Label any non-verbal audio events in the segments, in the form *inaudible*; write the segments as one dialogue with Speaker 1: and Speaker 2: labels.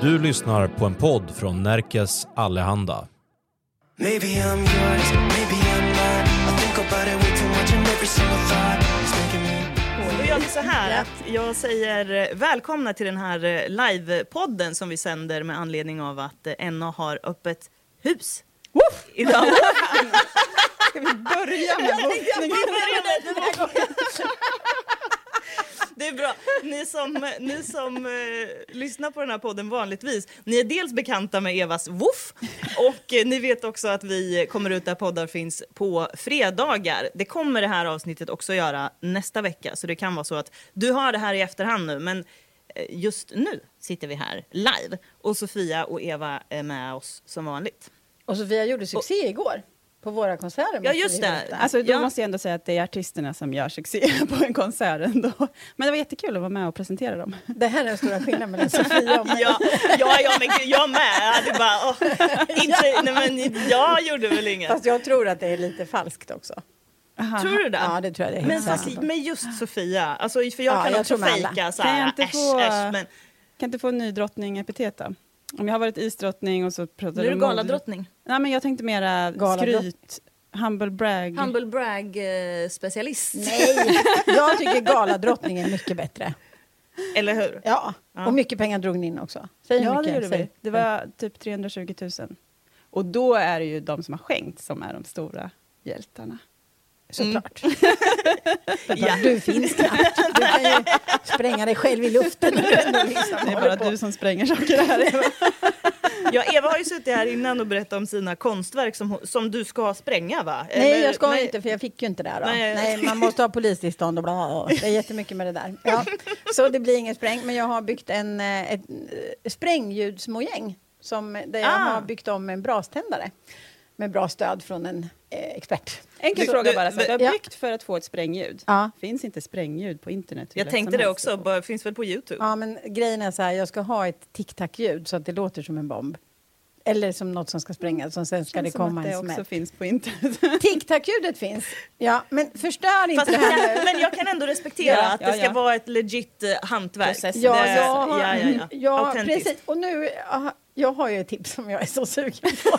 Speaker 1: Du lyssnar på en podd från Närkes Allehanda.
Speaker 2: Då gör vi så här att jag säger välkomna till den här livepodden som vi sänder med anledning av att NA har öppet hus. Idag. *laughs*
Speaker 3: Ska vi börja med boxningen?
Speaker 2: Det är bra. Ni som, ni som eh, lyssnar på den här podden vanligtvis, ni är dels bekanta med Evas woof och eh, ni vet också att vi kommer ut där poddar finns på fredagar. Det kommer det här avsnittet också göra nästa vecka, så det kan vara så att du har det här i efterhand nu, men eh, just nu sitter vi här live och Sofia och Eva är med oss som vanligt.
Speaker 4: Och Sofia gjorde succé igår på våra konserter.
Speaker 2: Ja, just det.
Speaker 3: Alltså, då
Speaker 2: Ja.
Speaker 3: måste jag ändå säga att det är artisterna som gör succé *laughs* på en konsert ändå. Men det var jättekul att vara med och presentera dem.
Speaker 4: Det här är den stora skillnaden mellan Sofia och mig.
Speaker 2: Ja, ja, ja men gud, jag med. Jag hade bara, åh, *laughs* inte, nej, men jag gjorde väl inget.
Speaker 4: Fast jag tror att det är lite falskt också.
Speaker 2: Tror du det?
Speaker 4: Ja, det tror jag det är
Speaker 2: Men, fast, men just Sofia, alltså, för jag
Speaker 4: Ja,
Speaker 2: kan
Speaker 4: jag
Speaker 2: också fejka så
Speaker 3: Kan jag
Speaker 2: här,
Speaker 3: inte
Speaker 2: äsch,
Speaker 3: få-
Speaker 2: äsch, men
Speaker 3: Kan inte få en ny drottning-epitet då? Om jag har varit isdrottning och så pratar
Speaker 2: nu är du
Speaker 3: om
Speaker 2: galadrottning.
Speaker 3: Nej, men jag tänkte mera
Speaker 4: Galadrott-
Speaker 3: skryt, humble brag.
Speaker 2: Humble brag eh, specialist.
Speaker 4: Nej, *laughs* jag tycker galadrottningen är mycket bättre.
Speaker 2: Eller hur?
Speaker 4: Ja,
Speaker 2: Ja.
Speaker 4: och mycket pengar drog ni in också. Säg
Speaker 3: Ja, det
Speaker 4: mycket.
Speaker 3: gjorde
Speaker 4: säg.
Speaker 3: vi. Det var typ 320 000. Och då är det ju de som har skänkt som är de stora hjältarna.
Speaker 4: Såklart. *laughs*
Speaker 2: Ja.
Speaker 4: Du finns knappt. Du kan ju spränga dig själv i luften. liksom *laughs*
Speaker 3: Det är bara
Speaker 4: på.
Speaker 3: du som spränger saker här. Eva. *laughs*
Speaker 2: Ja, Eva har ju suttit här innan och berättat om sina konstverk som, som du ska spränga va?
Speaker 4: Nej,
Speaker 2: Eller-
Speaker 4: jag ska
Speaker 2: nej.
Speaker 4: inte för jag fick ju inte det. Då.
Speaker 2: Nej.
Speaker 4: Nej. man måste ha polistillstånd och bla, bla, bla. Det är jättemycket med det där. Ja. Så det blir ingen spräng, men jag har byggt en eh, ett, eh, sprängljudsmojäng som, där jag
Speaker 2: Ah.
Speaker 4: har byggt om en braständare med bra stöd från en eh, expert.
Speaker 3: Enkel
Speaker 2: Du-
Speaker 3: fråga
Speaker 2: du-
Speaker 3: bara. Så att du har
Speaker 4: ja.
Speaker 3: byggt för att få ett sprängljud.
Speaker 4: Ja.
Speaker 3: Finns inte sprängljud på internet?
Speaker 2: Jag tänkte det också, bara, finns väl på Youtube?
Speaker 4: Ja, men grejen är så här, jag ska ha ett tic-tac-ljud så att det låter som en bomb. Eller som något som ska sprängas, som sen ska det
Speaker 3: som
Speaker 4: komma
Speaker 3: att det
Speaker 4: en
Speaker 3: också
Speaker 4: smäll.
Speaker 3: finns på internet. *laughs*
Speaker 4: Tic-tac-ljudet finns. Ja, men förstör inte
Speaker 2: Fast,
Speaker 4: det här nu.
Speaker 2: men jag kan ändå respektera
Speaker 3: Ja,
Speaker 2: att det
Speaker 3: ja,
Speaker 2: ska
Speaker 3: ja.
Speaker 2: vara ett legit eh, hantverk.
Speaker 3: Process.
Speaker 4: Ja,
Speaker 2: det,
Speaker 4: jag
Speaker 2: ja, ja, ja.
Speaker 4: ja
Speaker 2: Autentiskt.
Speaker 4: precis. Och nu, ja, jag har ju ett tips som jag är så sugen på. *laughs*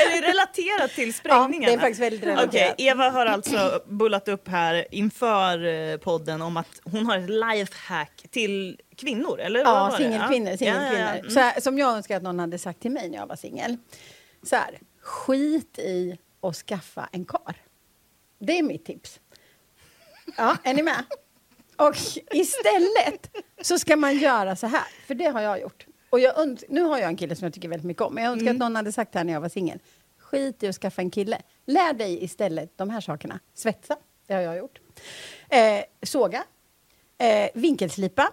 Speaker 2: Är det relaterat till
Speaker 4: ja,
Speaker 2: sprängningarna?
Speaker 4: det är faktiskt väldigt relaterat.
Speaker 2: Eva har alltså bullat upp här inför eh, podden om att hon har ett lifehack till kvinnor, eller?
Speaker 4: Ja, singelkvinnor. Singelkvinnor.
Speaker 2: Ja, ja, ja.
Speaker 4: Så här, som jag önskar att någon hade sagt till mig när jag var singel. Så här, skit i att skaffa en kar. Det är mitt tips. Ja, är ni med? Och istället så ska man göra så här, för det har jag gjort. Och jag nu har jag en kille som jag tycker väldigt mycket om, men jag önskar
Speaker 2: Mm.
Speaker 4: att någon hade sagt det här när jag var singel. Skit i att skaffa en kille. Lär dig istället de här sakerna. Svetsa, det har jag gjort. Eh, såga, eh, vinkelslipa,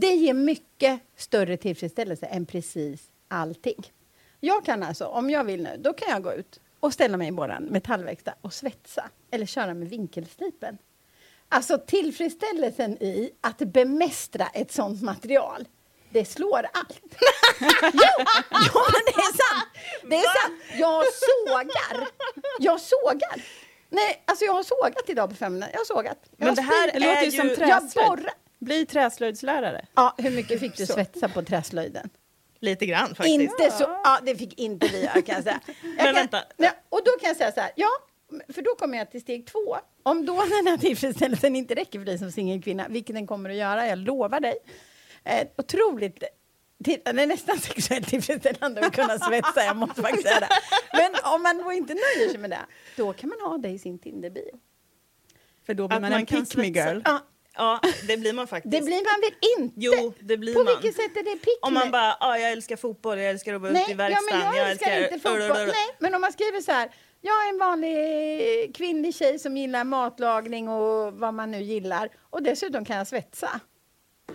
Speaker 4: Det ger mycket större tillfredsställelse än precis allting. Jag kan alltså, om jag vill nu, då kan jag gå ut och ställa mig i våran metallverkstad och svetsa eller köra med vinkelslipen. Alltså tillfredsställelsen i att bemästra ett sånt material, det slår allt. *laughs* jo, jo, men det är sant! Det är sant. Jag sågar. Jag sågar. Nej, alltså jag har sågat idag på fem minuter. Jag har sågat. Jag
Speaker 2: Men det här är
Speaker 3: som
Speaker 2: ju-
Speaker 4: Jag borrar.
Speaker 3: Bli träslöjdslärare.
Speaker 4: Ja, hur mycket fick du svetsa på träslöjden?
Speaker 2: Lite grann faktiskt.
Speaker 4: Inte så. Ja, det fick inte vi göra kan jag säga. *laughs* Jag
Speaker 2: Men
Speaker 4: kan,
Speaker 2: vänta.
Speaker 4: Ja, och då kan jag säga så här, ja, för då kommer jag till steg två. Om då den här tillfredsställelsen inte räcker för dig som singelkvinna, vilket den kommer att göra, jag lovar dig. Eh, otroligt, till, det är nästan *laughs* sexuellt tillfredsställande att kunna svetsa, jag måste faktiskt säga det. Men om man då inte nöjer sig med det, då kan man ha det i sin Tinder-bio.
Speaker 3: För då blir
Speaker 2: Att
Speaker 3: man,
Speaker 2: man
Speaker 3: en pick me
Speaker 2: svetsa.
Speaker 4: Ja,
Speaker 3: girl.
Speaker 2: Ja, det blir man faktiskt.
Speaker 4: det blir man väl inte?
Speaker 2: Jo, det blir
Speaker 4: På
Speaker 2: man.
Speaker 4: vilket sätt är det pick
Speaker 2: Om man bara, ja, jag älskar fotboll, jag älskar att vara ute i
Speaker 4: Nej, ja,
Speaker 2: verkstaden.
Speaker 4: men jag älskar inte fotboll. Nej, men om man skriver så här. Jag är en vanlig eh, kvinnlig tjej som gillar matlagning och vad man nu gillar. Och dessutom kan jag svetsa.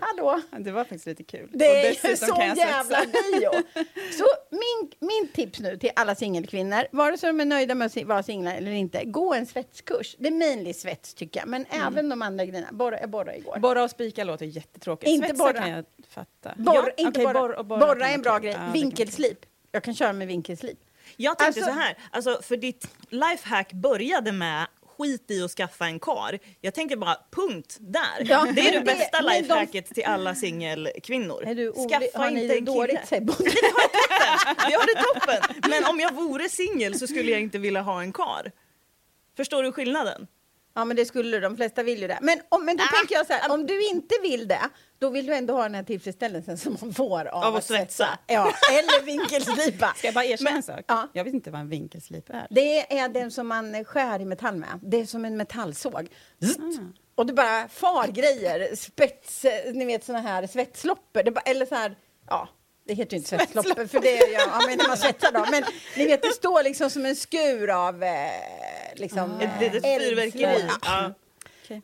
Speaker 4: Hallå.
Speaker 3: Det var faktiskt lite kul.
Speaker 4: Det är så jävla bio. *laughs* Så min, min tips nu till alla singelkvinnor, vare sig de är nöjda med att vara singlar eller inte, gå en svetskurs. Det är mainly svets tycker jag, men
Speaker 3: Mm.
Speaker 4: även de andra grejerna. Borra, jag borrade igår.
Speaker 3: Borra och spika låter jättetråkigt.
Speaker 4: Inte
Speaker 3: Svetsa
Speaker 4: borra.
Speaker 3: kan jag fatta.
Speaker 4: Borr,
Speaker 3: Ja,
Speaker 4: inte
Speaker 3: okej,
Speaker 4: borra.
Speaker 3: borr och
Speaker 4: borra,
Speaker 3: kan
Speaker 4: är en bra grej.
Speaker 3: Ja,
Speaker 4: Vinkelslip. Jag kan köra med vinkelslip.
Speaker 2: Jag tänkte
Speaker 4: Alltså-
Speaker 2: så här, alltså för ditt lifehack började med skit i att skaffa en kar. Jag tänker bara punkt där.
Speaker 4: Ja,
Speaker 2: det är det
Speaker 4: det-
Speaker 2: bästa
Speaker 4: men de-
Speaker 2: lifehacket till alla singelkvinnor. Skaffa
Speaker 4: Har
Speaker 2: inte en
Speaker 4: dåligt?
Speaker 2: kille.
Speaker 4: Bonde?
Speaker 2: Vi har det toppen. Men om jag vore singel så skulle jag inte vilja ha en kar. Förstår du skillnaden?
Speaker 4: Ja, men det skulle de flesta vill ju det. Men, om, men då
Speaker 2: Ah.
Speaker 4: tänker jag så här, om du inte vill det, då vill du ändå ha den här tillfredsställelsen som man får av,
Speaker 2: Av att svetsa.
Speaker 4: Ja, eller vinkelslipa. *laughs*
Speaker 3: Ska jag bara erkänna en sak?
Speaker 4: ja.
Speaker 3: Jag vet inte vad en vinkelslip är.
Speaker 4: Det är den som man skär i metall med. Det är som en metallsåg. Zzzt. Och det bara far grejer. Spets, ni vet såna här svetsloppor. Bara, eller så här, ja. Det heter ju inte svetsloppor för det är ju, ja, men när man svetsar då. Men ni vet, det står liksom som en skur av eh, liksom,
Speaker 2: Ett litet
Speaker 4: eh,
Speaker 2: fyrverkeri. Ja.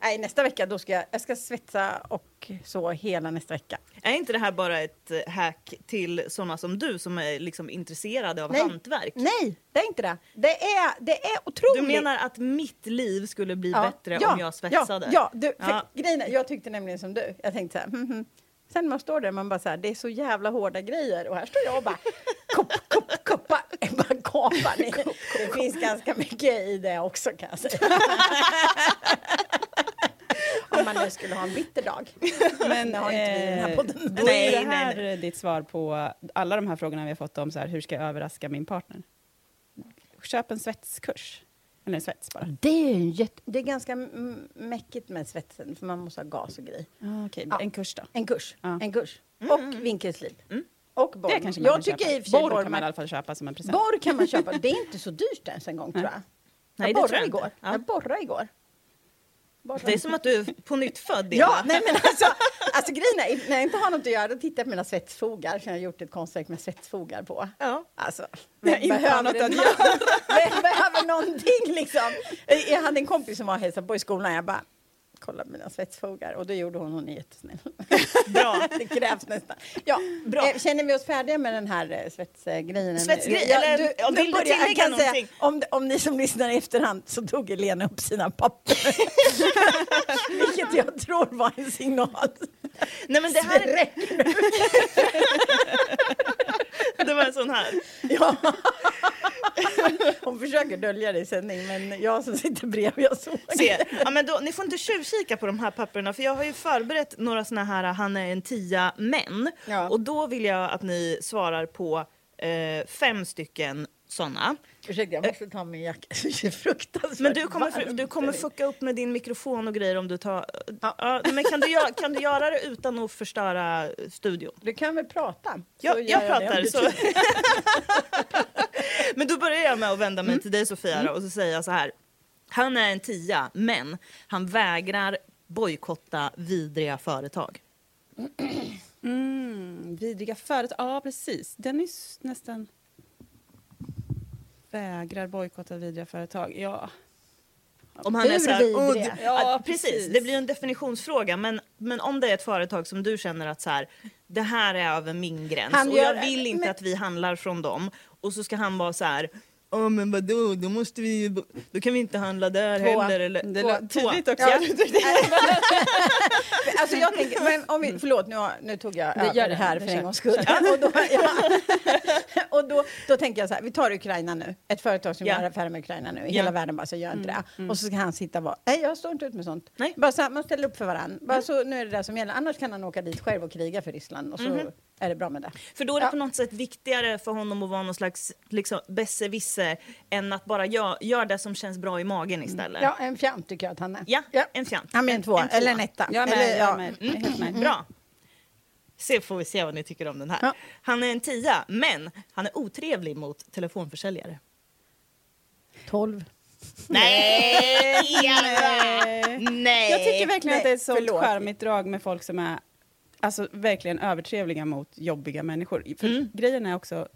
Speaker 4: Nej, nästa vecka då ska jag, jag ska svetsa och så hela nästa vecka.
Speaker 2: Är inte det här bara ett eh, hack till såna som du som är liksom intresserade av
Speaker 4: Nej.
Speaker 2: hantverk?
Speaker 4: Nej, det är inte det. Det är, det är otroligt.
Speaker 2: Du menar att mitt liv skulle bli bättre om jag svetsade?
Speaker 4: Ja, ja, du, för
Speaker 2: Ja.
Speaker 4: Grejen jag tyckte nämligen som du. Jag tänkte så här, hm, hm. Sen man står där, man bara så här, det är så jävla hårda grejer och här står jag och bara kopp, kopp, koppa, *laughs* bara kapar. Det, det finns ganska mycket i det också kan jag säga. *laughs* Om man nu skulle ha en bitter dag.
Speaker 3: Men
Speaker 4: Det har inte vi i den här
Speaker 3: eh,
Speaker 4: podden.
Speaker 3: Då
Speaker 2: Nej,
Speaker 3: är det
Speaker 2: nej,
Speaker 3: här ditt svar på alla de här frågorna vi har fått om så här, hur ska jag överraska min partner? Köp en svetskurs. Eller svets bara.
Speaker 4: Det är, jätte, det är ganska mm, mäckigt med svetsen, för man måste ha gas och grej.
Speaker 3: Ah, okej,
Speaker 4: Ja.
Speaker 3: En kurs då.
Speaker 4: En kurs.
Speaker 3: Ja.
Speaker 4: En kurs. Och vinkelslip. Och borr.
Speaker 3: Det kanske man
Speaker 4: jag
Speaker 3: kan
Speaker 4: tycker
Speaker 3: köpa. Borr
Speaker 4: borr
Speaker 3: kan man i alla fall köpa som en present.
Speaker 4: Borr kan man köpa. *laughs* Det är inte så dyrt ens en gång tror jag.
Speaker 2: Nej,
Speaker 4: jag borrade
Speaker 2: jag
Speaker 4: igår.
Speaker 2: Ja.
Speaker 4: Jag borrade igår.
Speaker 2: Det är som att du är på nytt född.
Speaker 4: Ja, nej men alltså, alltså grejen är, när jag inte har något att göra, då tittar jag på mina svetsfogar, så jag har gjort ett konstverk med svetsfogar på.
Speaker 2: Ja.
Speaker 4: Alltså,
Speaker 3: När jag inte har något att göra. *laughs*
Speaker 4: Vem behöver någonting liksom? Jag hade en kompis som var och hälsade på i skolan, jag bara, kolla mina svetsfogar, och då gjorde hon, hon är jättesnäll.
Speaker 2: Bra. *laughs*
Speaker 4: Det krävs nästan. Ja,
Speaker 2: Bra.
Speaker 4: Eh, känner vi oss färdiga med den här eh, svetsgrejen?
Speaker 2: Svetsgrej,
Speaker 4: Ja,
Speaker 2: eller
Speaker 4: du,
Speaker 2: om vill du tillägga
Speaker 4: kan säga,
Speaker 2: någonting?
Speaker 4: om, om ni som lyssnar i efterhand så tog Helena upp sina papper. *laughs* Vilket jag tror var en signal.
Speaker 2: Nej, men det här är... det var en sån här. *laughs*
Speaker 4: Ja. *laughs* Hon försöker dölja det i sändning, men jag som sitter bredvid, jag såg
Speaker 2: Se. Ja, men då, ni får inte tjuvkika på de här papperna för jag har ju förberett några såna här han är en tia män.
Speaker 4: Ja.
Speaker 2: Och då vill jag att ni svarar på eh, fem stycken såna.
Speaker 4: Ursäkta, jag måste ta min jacka. *laughs* Det är fruktansvärt
Speaker 2: Men du kommer,
Speaker 4: varmt.
Speaker 2: du kommer fucka upp med din mikrofon och grejer om du tar...
Speaker 4: Ja.
Speaker 2: Ja, men kan du, göra, kan du göra det utan att förstöra studion?
Speaker 4: Du kan väl prata? Så
Speaker 2: Jag, jag pratar
Speaker 4: du
Speaker 2: så. *laughs* men då börjar jag med att vända
Speaker 4: Mm.
Speaker 2: mig till dig Sofia då, och så säger jag så här. Han är en tia, men han vägrar bojkotta vidriga företag.
Speaker 3: Mm, vidriga företag. Ja, precis. Den är nästan... Vägrar bojkotta vidriga företag. Ja.
Speaker 2: Om han är
Speaker 4: Hur
Speaker 2: så här,
Speaker 4: vidriga?
Speaker 2: "Åh, det-
Speaker 3: Ja,
Speaker 2: precis.
Speaker 3: precis.
Speaker 2: Det blir en definitionsfråga. Men, men om det är ett företag som du känner att så här, det här är över min gräns
Speaker 4: Han
Speaker 2: och jag vill inte
Speaker 4: men-
Speaker 2: att vi handlar från dem. Och så ska han vara så här, ja men vadå, då måste vi ju- då kan vi inte handla där
Speaker 4: Två.
Speaker 2: heller. Eller,
Speaker 3: Det låter tydligt också.
Speaker 2: Ja. *laughs* *laughs*
Speaker 4: Alltså jag tänker, men om vi, förlåt nu, nu tog jag
Speaker 3: Det- gör
Speaker 4: det
Speaker 3: det.
Speaker 4: här
Speaker 3: Det
Speaker 4: för
Speaker 3: kör.
Speaker 4: en gångs skull. *laughs* och då, ja. och då, då tänker jag så här, vi tar Ukraina nu, ett företag som
Speaker 2: Ja.
Speaker 4: gör affärer med Ukraina nu,
Speaker 2: Ja.
Speaker 4: hela världen bara så gör inte det. Och så ska han sitta och vara, nej jag står inte ut med sånt.
Speaker 2: Nej.
Speaker 4: Bara så här, man ställer upp för varandra. Bara så, nu är det det som gäller, annars kan han åka dit själv och kriga för Ryssland och så är det bra med det.
Speaker 2: För då är det
Speaker 4: Ja.
Speaker 2: på något sätt viktigare för honom att vara någon slags liksom, besserwisser än att bara göra gör det som känns bra i magen istället.
Speaker 4: Ja, en fjant tycker jag att han är.
Speaker 2: Ja, en fjant.
Speaker 4: Han är en tvåa, eller en etta.
Speaker 3: Jag är med.
Speaker 4: Eller,
Speaker 3: Jag
Speaker 4: ja.
Speaker 3: är med. Jag är helt med.
Speaker 2: Bra. Se, får vi se vad ni tycker om den här.
Speaker 4: Ja.
Speaker 2: Han är en tia, men han är otrevlig mot telefonförsäljare.
Speaker 4: Tolv.
Speaker 2: Nej! *laughs* Nej!
Speaker 3: Jag tycker verkligen att det är ett sånt charmigt drag med folk som är alltså, verkligen övertrevliga mot jobbiga människor. För grejen är också,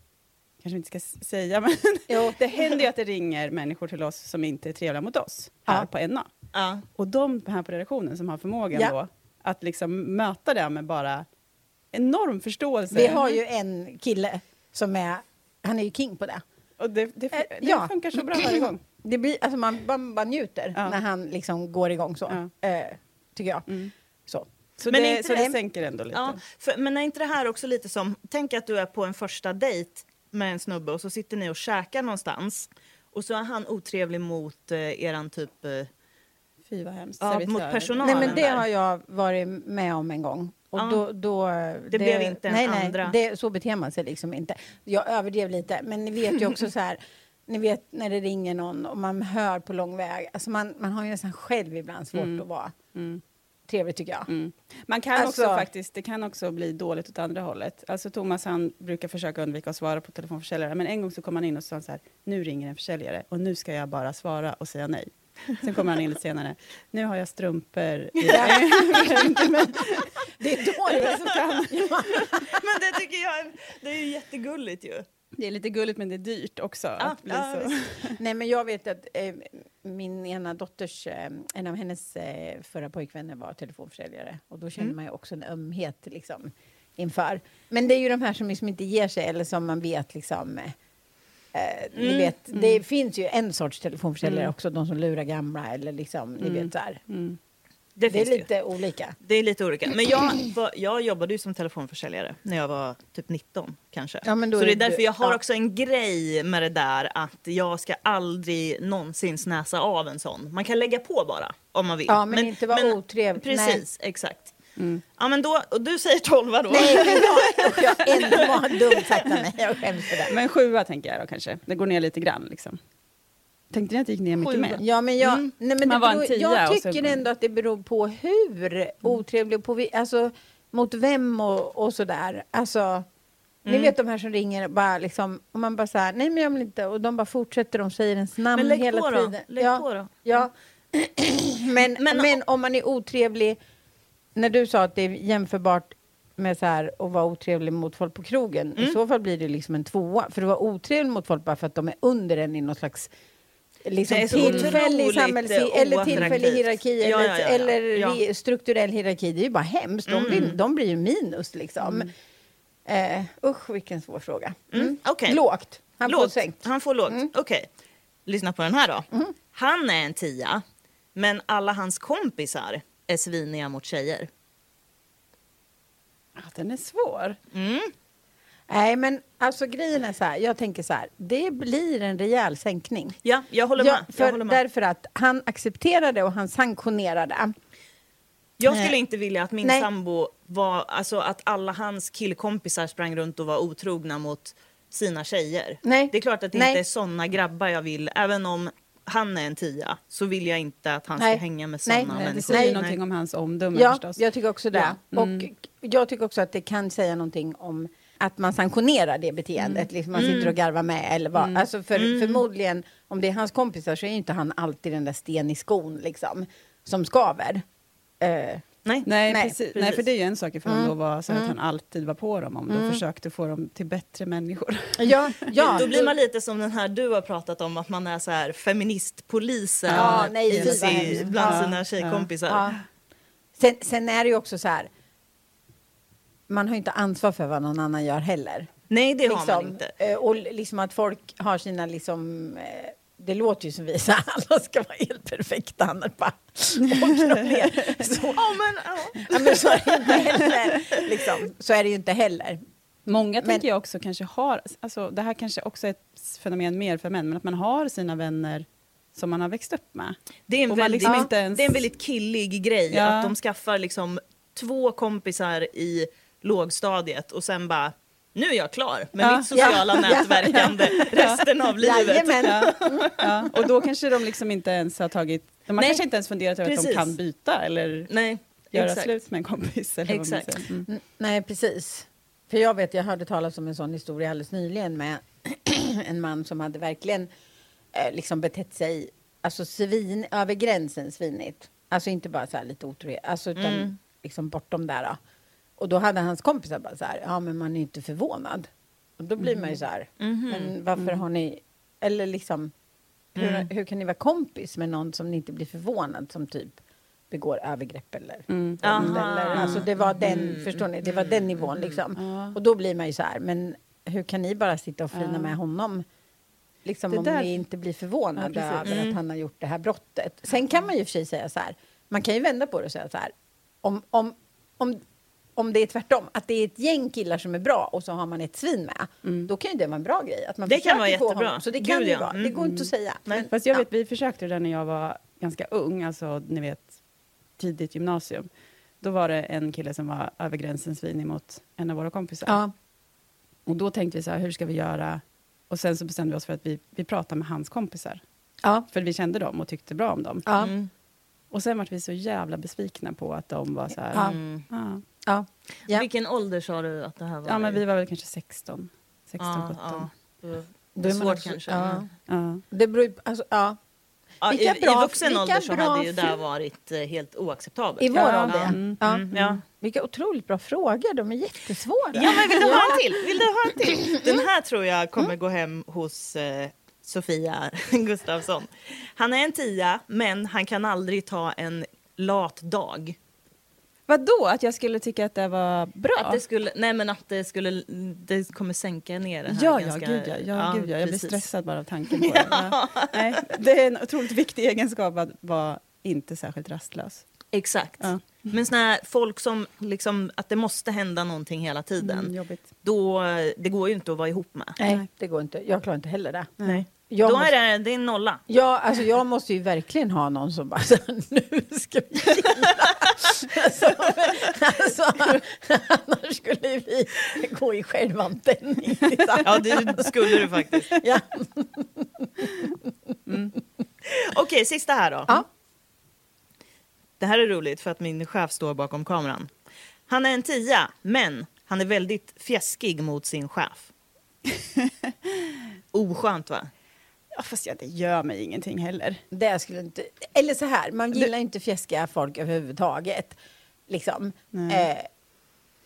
Speaker 3: kanske vi inte ska säga, *laughs* men det händer ju att det ringer människor till oss som inte är trevliga mot oss här
Speaker 4: Ja.
Speaker 3: på NA.
Speaker 2: Ja.
Speaker 3: Och de här på redaktionen som har förmågan
Speaker 4: Ja.
Speaker 3: då att liksom möta det med bara enorm förståelse.
Speaker 4: Vi har ju en kille som är, han är ju king på det.
Speaker 3: Och det, det, det,
Speaker 4: Eh, ja.
Speaker 3: funkar så bra varje gång. *clears throat*
Speaker 4: det blir, alltså man, man bara njuter
Speaker 3: Ja.
Speaker 4: när han liksom går igång så, eh, tycker jag. Så.
Speaker 3: Så,
Speaker 2: Men
Speaker 3: det, så det
Speaker 2: det-
Speaker 3: sänker ändå lite.
Speaker 2: Ja, för, men är inte det här också lite som, tänk att du är på en första dejt med en snubbe och så sitter ni och käkar någonstans och så är han otrevlig mot eh, eran typ... Eh,
Speaker 3: Fy vad hemskt.
Speaker 2: Ja, mot personal.
Speaker 4: Nej men det
Speaker 2: där.
Speaker 4: har jag varit med om en gång. Och
Speaker 2: Ja.
Speaker 4: då, då, det,
Speaker 2: blev inte en
Speaker 4: nej, nej,
Speaker 2: andra.
Speaker 4: Det, så beter man sig liksom inte. Jag överdrev lite, men ni vet ju också så här, *laughs* ni vet när det ringer någon och man hör på lång väg. Alltså man, man har ju nästan själv ibland svårt att vara trevlig tycker jag.
Speaker 3: Mm. Man kan
Speaker 4: Alltså-
Speaker 3: också faktiskt, det kan också bli dåligt åt andra hållet. Alltså Thomas han brukar försöka undvika att svara på telefonförsäljare, men en gång så kom han in och sa så här, nu ringer en försäljare och nu ska jag bara svara och säga nej. Sen kommer han in lite senare, nu har jag strumpor i *laughs*
Speaker 4: Det är då det är så kan.
Speaker 2: men det tycker jag det är ju jättegulligt ju.
Speaker 3: Det är lite gulligt men det är dyrt också. att bli
Speaker 2: ja,
Speaker 3: så. *laughs*
Speaker 4: Nej men jag vet att eh, min ena dotters, eh, en av hennes eh, förra pojkvänner var telefonförsäljare och då känner man ju också en ömhet liksom inför. Men det är ju de här som liksom inte ger sig eller som man vet liksom eh, Eh, Ni vet, det finns ju en sorts telefonförsäljare också, de som lurar gamla eller liksom, ni vet så här.
Speaker 3: Mm.
Speaker 2: Det,
Speaker 4: Det är
Speaker 2: det ju.
Speaker 4: lite olika.
Speaker 2: Det är lite olika. Men jag, var, jag jobbade ju som telefonförsäljare när jag var typ 19 kanske.
Speaker 4: Ja, men då
Speaker 2: så det är
Speaker 4: är du-
Speaker 2: därför jag har
Speaker 4: ja.
Speaker 2: också en grej med det där att jag ska aldrig någonsin snäsa av en sån. Man kan lägga på bara om man vill.
Speaker 4: Ja, men inte vara otrevlig.
Speaker 2: Precis, exakt. Ja, men då, och du säger 12 då?
Speaker 4: Nej, men jag, *laughs* jag ändå dumt sagt av mig. Jag skäms för det.
Speaker 3: Men sjua tänker jag då kanske. Det går ner lite grann liksom. Tänkte ni att det gick ner mycket mer?
Speaker 4: Ja, men jag, nej, men det
Speaker 3: Man
Speaker 4: beror, jag
Speaker 3: och så-
Speaker 4: tycker ändå att det beror på hur otrevlig och på vi, alltså, mot vem och, och sådär. Alltså, Ni vet de här som ringer och bara liksom, och man bara så här, nej men jag vill inte, och de bara fortsätter, de säger ens namn hela
Speaker 2: på då.
Speaker 4: tiden.
Speaker 2: Lägg
Speaker 4: ja,
Speaker 2: på då.
Speaker 4: Ja. *clears throat* men,
Speaker 2: Men-
Speaker 4: men, om man är otrevlig, när du sa att det är jämförbart med så här att vara otrevlig mot folk på krogen,
Speaker 2: Mm.
Speaker 4: i så fall blir det liksom en tvåa. För att vara otrevlig mot folk bara för att de är under en i någon slags liksom tillfällig
Speaker 2: otroligt,
Speaker 4: samhälls
Speaker 2: eh,
Speaker 4: eller tillfällig hierarki
Speaker 2: Ja,
Speaker 4: eller,
Speaker 2: ja, ja,
Speaker 4: eller strukturell hierarki. Det är ju bara hemskt. De, blir, de blir ju minus liksom. Eh, usch, vilken svår fråga. Mm.
Speaker 2: okej.
Speaker 4: Lågt. Han får
Speaker 2: Lågt.
Speaker 4: sänkt.
Speaker 2: Han får lågt.
Speaker 4: Mm.
Speaker 2: Okej. Lyssna på den här då. Han är en tia, men alla hans kompisar är sviniga mot tjejer.
Speaker 3: Ja, den är svår.
Speaker 4: Nej, men alltså grejen är så här. Jag tänker så här. Det blir en rejäl sänkning.
Speaker 2: Ja, jag håller med.
Speaker 4: för,
Speaker 2: jag, håller med.
Speaker 4: Därför att han accepterade och han sanktionerade.
Speaker 2: jag skulle
Speaker 4: Nej.
Speaker 2: inte vilja att min
Speaker 4: Nej.
Speaker 2: sambo var, alltså att alla hans killkompisar sprang runt och var otrogna mot sina tjejer.
Speaker 4: Nej.
Speaker 2: Det är klart att det
Speaker 4: Nej.
Speaker 2: inte är såna grabbar jag vill, även om han är en tia, så vill jag inte att han
Speaker 4: Nej.
Speaker 2: ska hänga med såna
Speaker 4: Nej,
Speaker 3: Det
Speaker 2: människor.
Speaker 3: säger
Speaker 4: Nej.
Speaker 3: någonting om hans omdöme
Speaker 4: Ja,
Speaker 3: förstås.
Speaker 4: jag tycker också det.
Speaker 3: Ja. Mm.
Speaker 4: Och jag tycker också att det kan säga någonting om att man sanktionerar det beteendet.
Speaker 3: Mm.
Speaker 4: Liksom man sitter och garvar med. Eller vad. Alltså för, Förmodligen, om det är hans kompisar så är ju inte han alltid den där sten i skon liksom, som skaver. Eh,
Speaker 2: Nej.
Speaker 3: Nej,
Speaker 4: Nej,
Speaker 3: precis.
Speaker 2: precis.
Speaker 3: Nej, för det är ju en sak ifall han då var så att han alltid var på dem om då försökte få dem till bättre människor.
Speaker 4: ja, *laughs* ja,
Speaker 2: då blir man lite som den här du har pratat om, att man är så här feministpolisen
Speaker 4: Ja, nej,
Speaker 2: i bland
Speaker 4: Ja,
Speaker 2: sina tjejkompisar.
Speaker 4: Ja. Sen, sen är det ju också så här. Man har ju inte ansvar för vad någon annan gör heller.
Speaker 2: Nej, det har man
Speaker 4: liksom,
Speaker 2: inte.
Speaker 4: eh, Och liksom att folk har sina liksom... eh, Det låter ju som vi så *laughs* alla ska vara helt perfekta, annars bara åker de ner. *laughs* Så,
Speaker 2: Ja, men, ja.
Speaker 4: ja, men så är det ju inte heller. Liksom. Så är det ju inte heller.
Speaker 3: Många
Speaker 4: Men-
Speaker 3: tänker jag också kanske har, alltså det här kanske också är ett fenomen mer för män, men att man har sina vänner som man har växt upp med.
Speaker 2: Det är en väldigt,
Speaker 3: liksom inte ens-
Speaker 2: det är en väldigt killig grej
Speaker 3: Ja.
Speaker 2: att de skaffar liksom två kompisar i lågstadiet och sen bara nu är jag klar med
Speaker 3: Ja.
Speaker 2: mitt sociala *laughs*
Speaker 4: Ja.
Speaker 2: nätverkande resten av livet.
Speaker 3: Ja, och då kanske de liksom inte ens har tagit, de har
Speaker 2: Nej,
Speaker 3: kanske inte ens funderat över att de
Speaker 2: precis.
Speaker 3: kan byta eller
Speaker 2: Nej,
Speaker 3: göra
Speaker 2: exakt.
Speaker 3: slut med en kompis. Eller vad man
Speaker 2: Exakt.
Speaker 3: säger. Mm.
Speaker 4: Mm, Nej, precis. För jag vet, jag hörde talas om en sån historia alldeles nyligen med *clears throat* en man som hade verkligen eh, liksom betett sig alltså svin, över gränsen svinigt. Alltså inte bara så här lite otroligt, alltså utan
Speaker 2: Mm.
Speaker 4: liksom bortom där. Då. Och då hade hans kompisar bara så här, ja men man är inte förvånad. Och då blir man ju så här,
Speaker 2: Mhm.
Speaker 4: men varför har ni, eller liksom, hur,
Speaker 2: Mm.
Speaker 4: hur kan ni vara kompis med någon som ni inte blir förvånad som typ begår övergrepp eller
Speaker 3: Mm.
Speaker 4: Eller, alltså det var den, förstår ni, det var den nivån liksom. Och då blir man ju så här, men hur kan ni bara sitta och flina med honom? Liksom
Speaker 3: Det
Speaker 4: om
Speaker 3: där-
Speaker 4: ni inte blir förvånade
Speaker 3: Ja,
Speaker 4: över att han har gjort det här brottet. Sen kan man ju för sig säga så här, man kan ju vända på det och säga så här, om, om, om, om det är tvärtom, att det är ett gäng killar som är bra och så har man ett svin med, då kan ju det vara en bra grej. Att man
Speaker 2: Det kan vara jättebra.
Speaker 4: Honom. Så det kan
Speaker 2: Gud,
Speaker 4: ju
Speaker 2: ja.
Speaker 4: vara, det
Speaker 2: Mm.
Speaker 4: går inte att säga. Men,
Speaker 3: Fast jag
Speaker 4: ja.
Speaker 3: vet, vi försökte det där när jag var ganska ung, alltså ni vet tidigt gymnasium. Då var det en kille som var över gränsen svinig mot en av våra kompisar.
Speaker 4: Ja.
Speaker 3: Och då tänkte vi så här, hur ska vi göra? Och sen så bestämde vi oss för att vi, vi pratar med hans kompisar.
Speaker 4: Ja.
Speaker 3: För vi kände dem och tyckte bra om dem.
Speaker 4: Ja.
Speaker 3: Och sen var vi så jävla besvikna på att de var så här,
Speaker 4: Ja.
Speaker 3: Ja.
Speaker 4: Ja.
Speaker 2: Vilken ålder sa du att det här var?
Speaker 3: ja men vi var väl kanske 16, 16,
Speaker 2: ja,
Speaker 3: 17.
Speaker 2: ja. Det
Speaker 4: är
Speaker 2: svårt
Speaker 4: också-
Speaker 2: kanske.
Speaker 4: ja.
Speaker 3: Ja.
Speaker 4: Det beror alltså, ja.
Speaker 2: Ja,
Speaker 4: Vilka
Speaker 2: i,
Speaker 4: bra-
Speaker 2: I vuxen ålder så hade ju det här varit eh, helt oacceptabelt.
Speaker 4: I vår
Speaker 2: ja.
Speaker 4: ålder, ja.
Speaker 3: Mm.
Speaker 4: ja.
Speaker 2: Mm, ja.
Speaker 4: Vilka otroligt bra frågor, de är jättesvåra.
Speaker 2: Ja, men vill du ha en till? Vill du ha en till? *laughs* Den här tror jag kommer gå hem hos eh, Sofia *laughs* Gustafsson. Han är en tia, men han kan aldrig ta en lat dag.
Speaker 3: Vadå, att jag skulle tycka att det var bra?
Speaker 2: Att det skulle, nej men att det skulle, det kommer sänka ner det här
Speaker 3: Ja, ja,
Speaker 2: ganska,
Speaker 3: gud ja. ja, gud, ja. Jag blir stressad bara av tanken på *laughs* det. Ja. Nej, det är en otroligt viktig egenskap att vara inte särskilt rastlös.
Speaker 2: Exakt.
Speaker 3: Ja.
Speaker 2: Men såna här folk som liksom, att det måste hända någonting hela tiden.
Speaker 3: Mm, jobbigt.
Speaker 2: Då, det går ju inte att vara ihop med.
Speaker 4: Nej, det går inte. Jag klarar inte heller det.
Speaker 2: Nej.
Speaker 4: Jag
Speaker 2: Då
Speaker 4: måste,
Speaker 2: är det, en nolla.
Speaker 4: ja, alltså, jag måste ju verkligen ha någon som bara, så här, nu ska vi alltså, alltså, annars skulle vi gå i självantändning.
Speaker 2: Ja, det skulle du faktiskt.
Speaker 4: Ja.
Speaker 2: Okej, sista här då.
Speaker 4: Ja.
Speaker 2: Det här är roligt för att min chef står bakom kameran. Han är en tia, men han är väldigt fjäskig mot sin chef. *laughs* Oskönt va?
Speaker 3: Ja, fast ja, det gör mig ingenting heller.
Speaker 4: Det skulle inte, eller så här, man gillar inte fjäskiga folk överhuvudtaget. Liksom. Eh,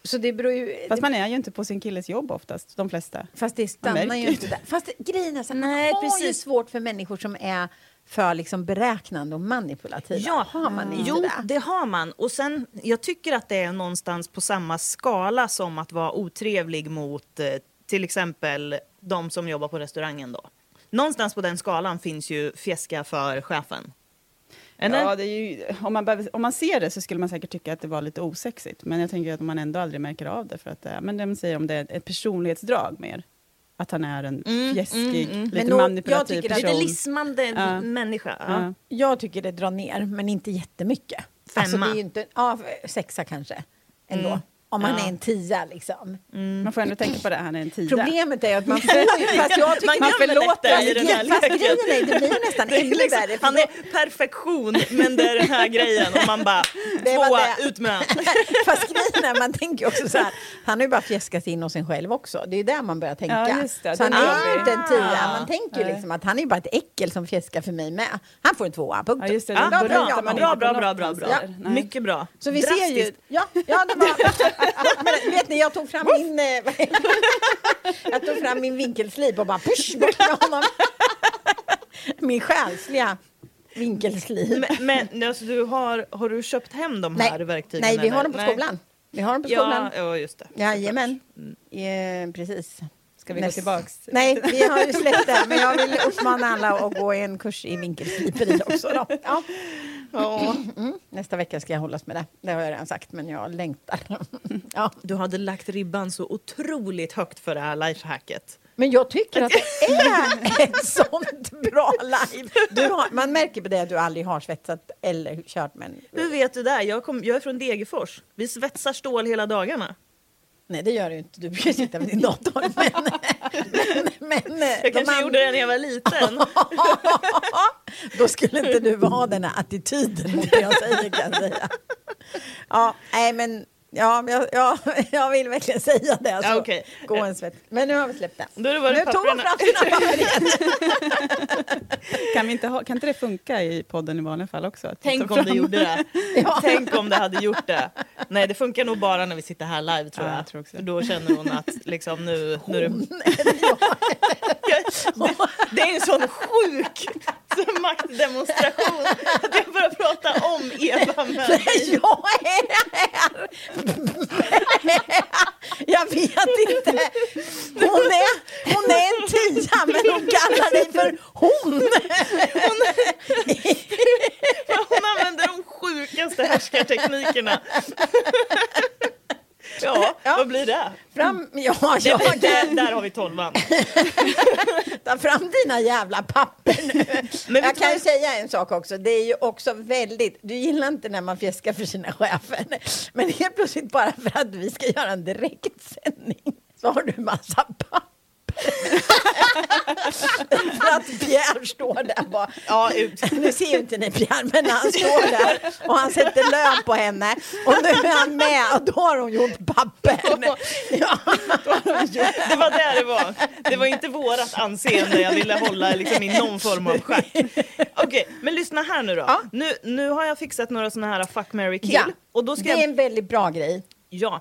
Speaker 4: så det beror ju...
Speaker 3: Fast man är ju inte på sin killes jobb oftast, de flesta.
Speaker 4: Fast det stannar ju inte där. Fast grejen är så här,
Speaker 2: Nej,
Speaker 4: man har ju
Speaker 2: precis.
Speaker 4: svårt för människor som är för liksom beräknande och manipulativa.
Speaker 2: Ja,
Speaker 4: har man inte
Speaker 2: jo,
Speaker 4: det?
Speaker 2: det har man. Och sen, jag tycker att det är någonstans på samma skala som att vara otrevlig mot eh, till exempel de som jobbar på restaurangen då. Någonstans på den skalan finns ju fjäska för chefen. Eller?
Speaker 3: Ja, det är ju, om, man behöver, om man ser det så skulle man säkert tycka att det var lite osexigt. Men jag tänker att man ändå aldrig märker av det. För att är, men det man säger om det är ett personlighetsdrag mer. Att han är en
Speaker 2: Mm,
Speaker 3: fjäskig,
Speaker 2: mm, mm.
Speaker 3: lite
Speaker 4: Men
Speaker 3: manipulativ
Speaker 4: jag tycker att
Speaker 2: Lite
Speaker 3: person.
Speaker 2: lismande
Speaker 3: Ja.
Speaker 2: människa. Ja.
Speaker 3: Ja.
Speaker 4: Jag tycker det drar ner, men inte jättemycket. Alltså,
Speaker 2: Femma.
Speaker 4: det är ju inte, ja, sexa kanske. Ändå.
Speaker 2: Mm.
Speaker 4: Om man
Speaker 2: Ja.
Speaker 4: är en tia liksom.
Speaker 3: Man får ändå tänka på det, han är en tia.
Speaker 4: Problemet är att man får ju, *laughs* fast jag tycker
Speaker 2: Man
Speaker 4: man förlåter
Speaker 2: i den här leken.
Speaker 4: är, det blir nästan *laughs*
Speaker 2: Det är
Speaker 4: ännu
Speaker 2: liksom,
Speaker 4: värre.
Speaker 2: han
Speaker 4: då-
Speaker 2: är perfektion, men det är den här grejen och man bara, *laughs*
Speaker 4: Det
Speaker 2: tvåa,
Speaker 4: det.
Speaker 2: ut med han.
Speaker 4: Fast grejen är, man tänker ju också så här, han har ju bara fjäskat in hos sig själv också. Det är där man börjar tänka.
Speaker 3: Ja, just det.
Speaker 4: så han är ju inte en tia. Man tänker ju liksom att han är ju bara ett äckel som fjäskar för mig med. Han får en tvåa, punkt.
Speaker 3: Ja, just det.
Speaker 2: Ja,
Speaker 3: Då
Speaker 2: bra, bra, bra, bra, bra, bra,
Speaker 3: han
Speaker 2: bra.
Speaker 3: säger. Nej.
Speaker 2: Mycket bra.
Speaker 4: Så vi ser ju,
Speaker 2: Drastiskt.
Speaker 4: ja, ja det var, men, vet ni, jag tog fram min, eh, *laughs* jag tog fram min vinkelslip och bara push bort med honom. Min själsliga vinkelslip.
Speaker 2: Men, men alltså, du har, har du köpt hem de här verktygen?
Speaker 4: nej, vi har
Speaker 2: eller?
Speaker 4: dem på
Speaker 2: Nej.
Speaker 4: skolan. Vi har dem på skolan.
Speaker 2: Ja, ja, just det.
Speaker 4: Jajamän, eh, precis.
Speaker 3: Ska vi gå
Speaker 4: Näst-
Speaker 3: tillbaks?
Speaker 4: Nej, vi har ju släppt det. Men jag vill uppmana alla att gå en kurs i vinkelsliperi också. Då. *laughs* Ja. Mm. Nästa vecka ska jag hållas med det. Det har jag redan sagt, men jag längtar. *laughs* Ja.
Speaker 2: Du hade lagt ribban så otroligt högt för det här lifehacket.
Speaker 4: Men jag tycker att det är *laughs* ett sånt bra live. Har, man märker på det att du aldrig har svetsat eller kört med en...
Speaker 2: Hur vet du det? Jag, kom, jag är från Degerfors. Vi svetsar stål hela dagarna.
Speaker 4: Nej, det gör du inte. Du brukar sitta vid din dator. *laughs* Men, men, men
Speaker 2: Jag kanske
Speaker 4: and-
Speaker 2: gjorde det när jag var liten. *laughs*
Speaker 4: Då skulle inte du ha den här attityden mot det jag säger kan jag säga. Ja, nej men ja, jag, ja, *laughs* jag vill verkligen säga det. Alltså,
Speaker 2: Ja, okej.
Speaker 4: Gå en svett. Men nu har vi släppt det.
Speaker 2: Då är det bara
Speaker 4: Nu tog hon fram sina papper igen.
Speaker 3: Kan, vi inte ha, kan inte det funka i podden i vanliga fall också?
Speaker 2: Tänk om det gjorde det. *laughs*
Speaker 4: Ja.
Speaker 2: Tänk om det hade gjort det. Nej, det funkar nog bara när vi sitter här live tror
Speaker 3: Ja,
Speaker 2: jag.
Speaker 3: jag tror också.
Speaker 2: För då känner hon att liksom nu... nu är det,
Speaker 4: Nej, det är jag. *laughs*
Speaker 2: det är en sån sjuk maktdemonstration. Att jag börjar prata om Eva med dig.
Speaker 4: Jag är här! *laughs* Jag vet inte. Hon är, hon är en tia, men hon kallar dig för hon.
Speaker 2: Hon *laughs* använder de sjukaste härskarteknikerna. *laughs* Ja,
Speaker 4: Ja.
Speaker 2: vad blir det?
Speaker 4: Fram, ja, *laughs*
Speaker 2: det
Speaker 4: jag
Speaker 2: där, där har vi tolvan. *laughs*
Speaker 4: Ta fram dina jävla papper nu.
Speaker 2: Men
Speaker 4: jag kan ju säga en sak också. Det är ju också väldigt... Du gillar inte när man fjäskar för sina chefer. Men helt plötsligt bara för att vi ska göra en direktsändning så har du massa papper. *laughs* för att Pierre står där bara.
Speaker 2: Ja, ut.
Speaker 4: Nu ser ju inte ni Pierre, men han står där och han sätter lön på henne. Och nu är han med och då har hon gjort papper. Ja.
Speaker 2: Det var där det var. Det var inte vårat anseende jag ville hålla liksom, i någon form av schack. Okej, men lyssna här nu då.
Speaker 4: Ja.
Speaker 2: Nu, nu har jag fixat några såna här fuck, marry, kill.
Speaker 4: Ja,
Speaker 2: Och då ska
Speaker 4: det är
Speaker 2: jag...
Speaker 4: en väldigt bra grej.
Speaker 2: Ja.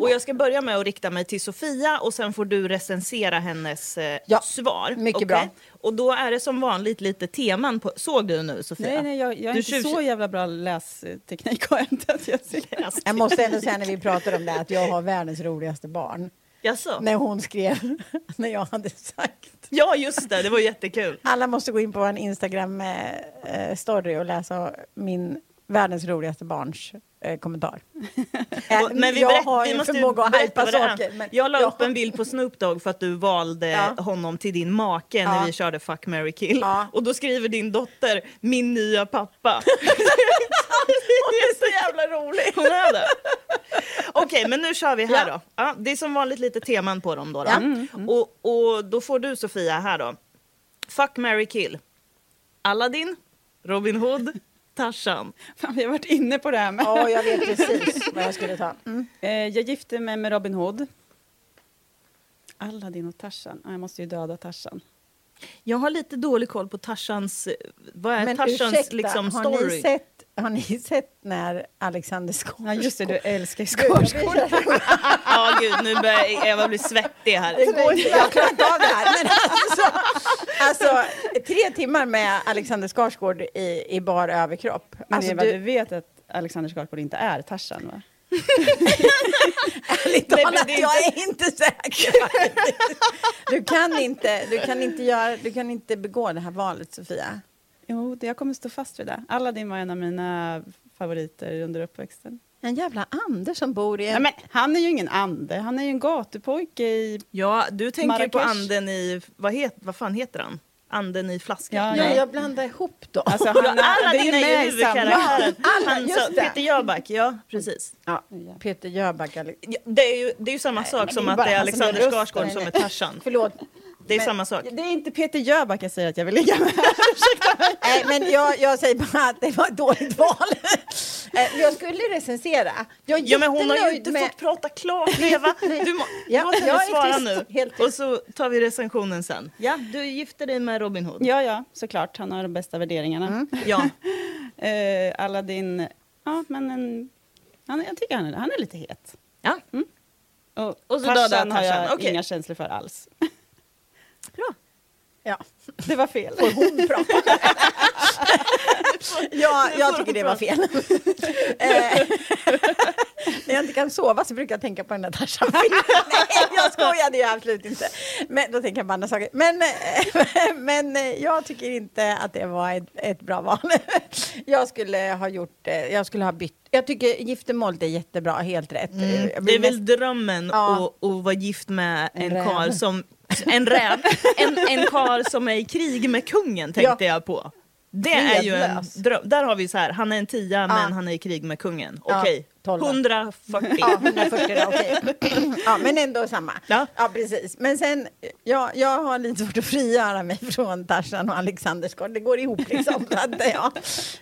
Speaker 2: Och jag ska börja med att rikta mig till Sofia och sen får du recensera hennes eh,
Speaker 4: Ja,
Speaker 2: svar.
Speaker 4: mycket
Speaker 2: Okej?
Speaker 4: bra.
Speaker 2: Och då är det som vanligt lite teman på... Såg du nu Sofia?
Speaker 3: Nej, nej, jag, jag är
Speaker 2: Du
Speaker 3: inte
Speaker 2: tjus-
Speaker 3: så jävla bra lästeknik har jag inte. Att jag ser.
Speaker 4: Jag måste ändå säga när vi pratar om det att jag har världens roligaste barn.
Speaker 2: Jaså?
Speaker 4: När hon skrev, *laughs* när jag hade sagt.
Speaker 2: Ja, just det. Det var jättekul.
Speaker 4: Alla måste gå in på en Instagram-story och läsa min världens roligaste barns eh, kommentar. *laughs*
Speaker 2: Men vi,
Speaker 4: jag har
Speaker 2: vi
Speaker 4: ju
Speaker 2: måste ju
Speaker 4: förmåga att
Speaker 2: är.
Speaker 4: saker. Men
Speaker 2: jag la
Speaker 4: jag
Speaker 2: upp en bild på Snoop Dogg för att du valde
Speaker 4: Ja.
Speaker 2: honom till din make när
Speaker 4: Ja.
Speaker 2: vi körde Fuck, marry, kill.
Speaker 4: Ja.
Speaker 2: Och då skriver din dotter “min nya pappa”. *laughs*
Speaker 4: Hon är så jävla rolig.
Speaker 2: Hon är det. Okej, men nu kör vi här
Speaker 4: Ja.
Speaker 2: då. Ja, det är som vanligt lite teman på dem då. då.
Speaker 4: Ja. Mm,
Speaker 2: Och, och då får du Sofia här då. Fuck, marry, kill. Aladdin, Robin Hood, Tarzan.
Speaker 3: Fan, vi har varit inne på det här med.
Speaker 4: Ja, jag vet precis vad jag skulle ta. Mm.
Speaker 3: Eh, jag gifte mig med Robin Hood. Aladdin och Tarzan. Ah, jag måste ju döda Tarzan.
Speaker 2: Jag har lite dålig koll på Tarzans, eh, vad är
Speaker 4: Men
Speaker 2: Tarzans
Speaker 4: ursäkta,
Speaker 2: liksom
Speaker 4: har,
Speaker 2: story?
Speaker 4: ni sett, har ni sett när Alexander Skarsgård...
Speaker 3: Ja, just det, du älskar Skarsgård. *laughs*
Speaker 2: Ja, gud, nu börjar Eva bli svettig här.
Speaker 4: Det går inte, jag klarar inte av det här. Men alltså, alltså, tre timmar med Alexander Skarsgård i, i bar överkropp.
Speaker 3: Men
Speaker 4: Alltså,
Speaker 3: Eva,
Speaker 4: du,
Speaker 3: du vet att Alexander Skarsgård inte är Tarzan, va?
Speaker 4: Ärligt talat, jag är inte säker. Du kan inte, du, kan inte göra, du kan inte begå det här valet, Sofia.
Speaker 3: Jo, det, jag kommer stå fast vid det. Aladdin var en av mina favoriter under uppväxten.
Speaker 4: En jävla Anders som bor i en...
Speaker 3: Nej, men han är ju ingen ande, han är ju en gatupojke i...
Speaker 2: Ja, du tänker på
Speaker 3: Marrakesh.
Speaker 2: anden i, vad, het, vad fan heter han? Anden i flaskan.
Speaker 3: Ja,
Speaker 4: ja, jag blandar ihop då.
Speaker 3: Alltså, han det är.
Speaker 4: Alla,
Speaker 2: Han,
Speaker 4: just
Speaker 2: så,
Speaker 4: det.
Speaker 2: Peter Jöback, ja precis.
Speaker 4: ja, Peter Jöback.
Speaker 2: Det, är ju, det är ju samma
Speaker 4: Nej,
Speaker 2: sak som
Speaker 4: det
Speaker 2: att det är
Speaker 4: som
Speaker 2: Alexander. Skarsgård som är Tarzan.
Speaker 4: Förlåt.
Speaker 2: Det är
Speaker 4: Men-
Speaker 2: samma sak.
Speaker 3: Det är inte Peter Jöback jag säger att jag vill ligga med. *laughs*
Speaker 4: Nej, men jag, jag säger bara att det var ett dåligt val. *laughs* Eh, jag skulle recensera. Jag är
Speaker 2: Ja, men hon har ju inte
Speaker 4: med-
Speaker 2: fått prata klart, Eva. Du må, *laughs*
Speaker 4: Ja,
Speaker 2: låt henne svara nu.
Speaker 4: helt.
Speaker 2: Och så tar vi recensionen sen. Ja, du gifte dig med Robin Hood.
Speaker 3: Ja, ja, såklart. Han har de bästa värderingarna.
Speaker 2: Ja.
Speaker 3: Eh, Aladdin, ja, men en, han, jag tycker han är, han är lite het.
Speaker 2: ja.
Speaker 3: Och,
Speaker 2: Och så
Speaker 3: Tarzan har jag
Speaker 2: Tarzan, okej.
Speaker 3: inga känslor för alls.
Speaker 2: Bra.
Speaker 4: Ja, *laughs*
Speaker 3: Det var fel.
Speaker 4: hon pratar. *laughs* ja, jag
Speaker 2: får
Speaker 4: tycker det var fel. *laughs* Eh, När jag inte kan sova så brukar jag tänka på den där Tarzan-filmen. Nej, jag skojade ju absolut inte. Men då tänker jag på andra saker. Men, eh, men eh, jag tycker inte att det var ett, ett bra val. Jag skulle ha gjort, jag skulle ha bytt. Jag tycker giftermålet är jättebra, helt rätt.
Speaker 2: Mm. Det är väl drömmen
Speaker 4: Ja.
Speaker 2: att, att vara gift med
Speaker 4: En
Speaker 2: en,
Speaker 4: räv.
Speaker 2: kar som... En räv. En, en kar som är i krig med kungen tänkte jag på. Det är ju en dröm. Där har vi så här, han är en tia men han är i krig med kungen.
Speaker 4: Ja,
Speaker 2: Okej,
Speaker 4: tolva.
Speaker 2: 140.
Speaker 4: Ja, 140 då, okej. ja, men ändå samma.
Speaker 2: Ja.
Speaker 4: Ja, precis. Men sen, jag, jag har lite svårt att frigöra mig från Tarzan och Alexandersgård. Det går ihop liksom. Så att, ja.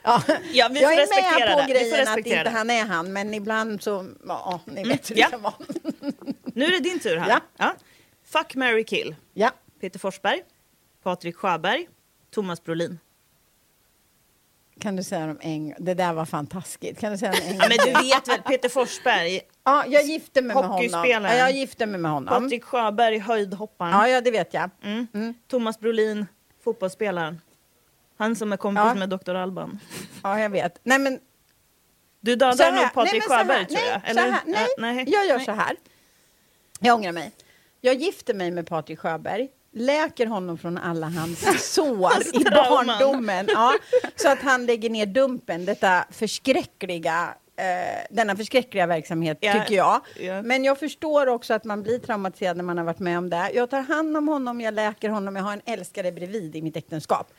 Speaker 4: Ja.
Speaker 2: Ja, vi
Speaker 4: jag
Speaker 2: får
Speaker 4: är
Speaker 2: respektera
Speaker 4: med på
Speaker 2: det.
Speaker 4: Grejen att inte
Speaker 2: det.
Speaker 4: han är han, men ibland så, ja, ni vet hur det
Speaker 2: ja.
Speaker 4: kan vara.
Speaker 2: Nu är det din tur här.
Speaker 4: Ja.
Speaker 2: Fuck, marry, kill.
Speaker 4: Ja.
Speaker 2: Peter Forsberg, Patrik Sjöberg, Thomas Brolin.
Speaker 4: Kan du säga dem en gång? Det där var fantastiskt. Kan du säga dem en
Speaker 2: Ja,
Speaker 4: gång?
Speaker 2: men du vet väl, Peter Forsberg,
Speaker 4: Ja, jag gifte mig med honom. Ja, jag gifte mig med honom.
Speaker 2: Patrik Sjöberg, höjdhopparen.
Speaker 4: Ja, ja, det vet jag.
Speaker 2: Mm. Thomas Brolin, fotbollsspelaren. Han som är kompis
Speaker 4: Ja.
Speaker 2: med Dr. Alban.
Speaker 4: Ja, jag vet. Nej, men
Speaker 2: Du dödar nog Patrik Sjöberg tror jag.
Speaker 4: Nej, så här, nej,
Speaker 2: Ja, nej.
Speaker 4: jag gör
Speaker 2: nej.
Speaker 4: så här. Jag ångrar mig. Jag gifter mig med Patrik Sjöberg, läker honom från alla hans *laughs* sår i barndomen. Ja, så att han lägger ner Dumpen, detta förskräckliga eh, denna förskräckliga verksamhet,
Speaker 2: Ja,
Speaker 4: tycker jag.
Speaker 2: ja.
Speaker 4: Men jag förstår också att man blir traumatiserad när man har varit med om det. Jag tar hand om honom, jag läker honom, jag har en älskare bredvid i mitt äktenskap.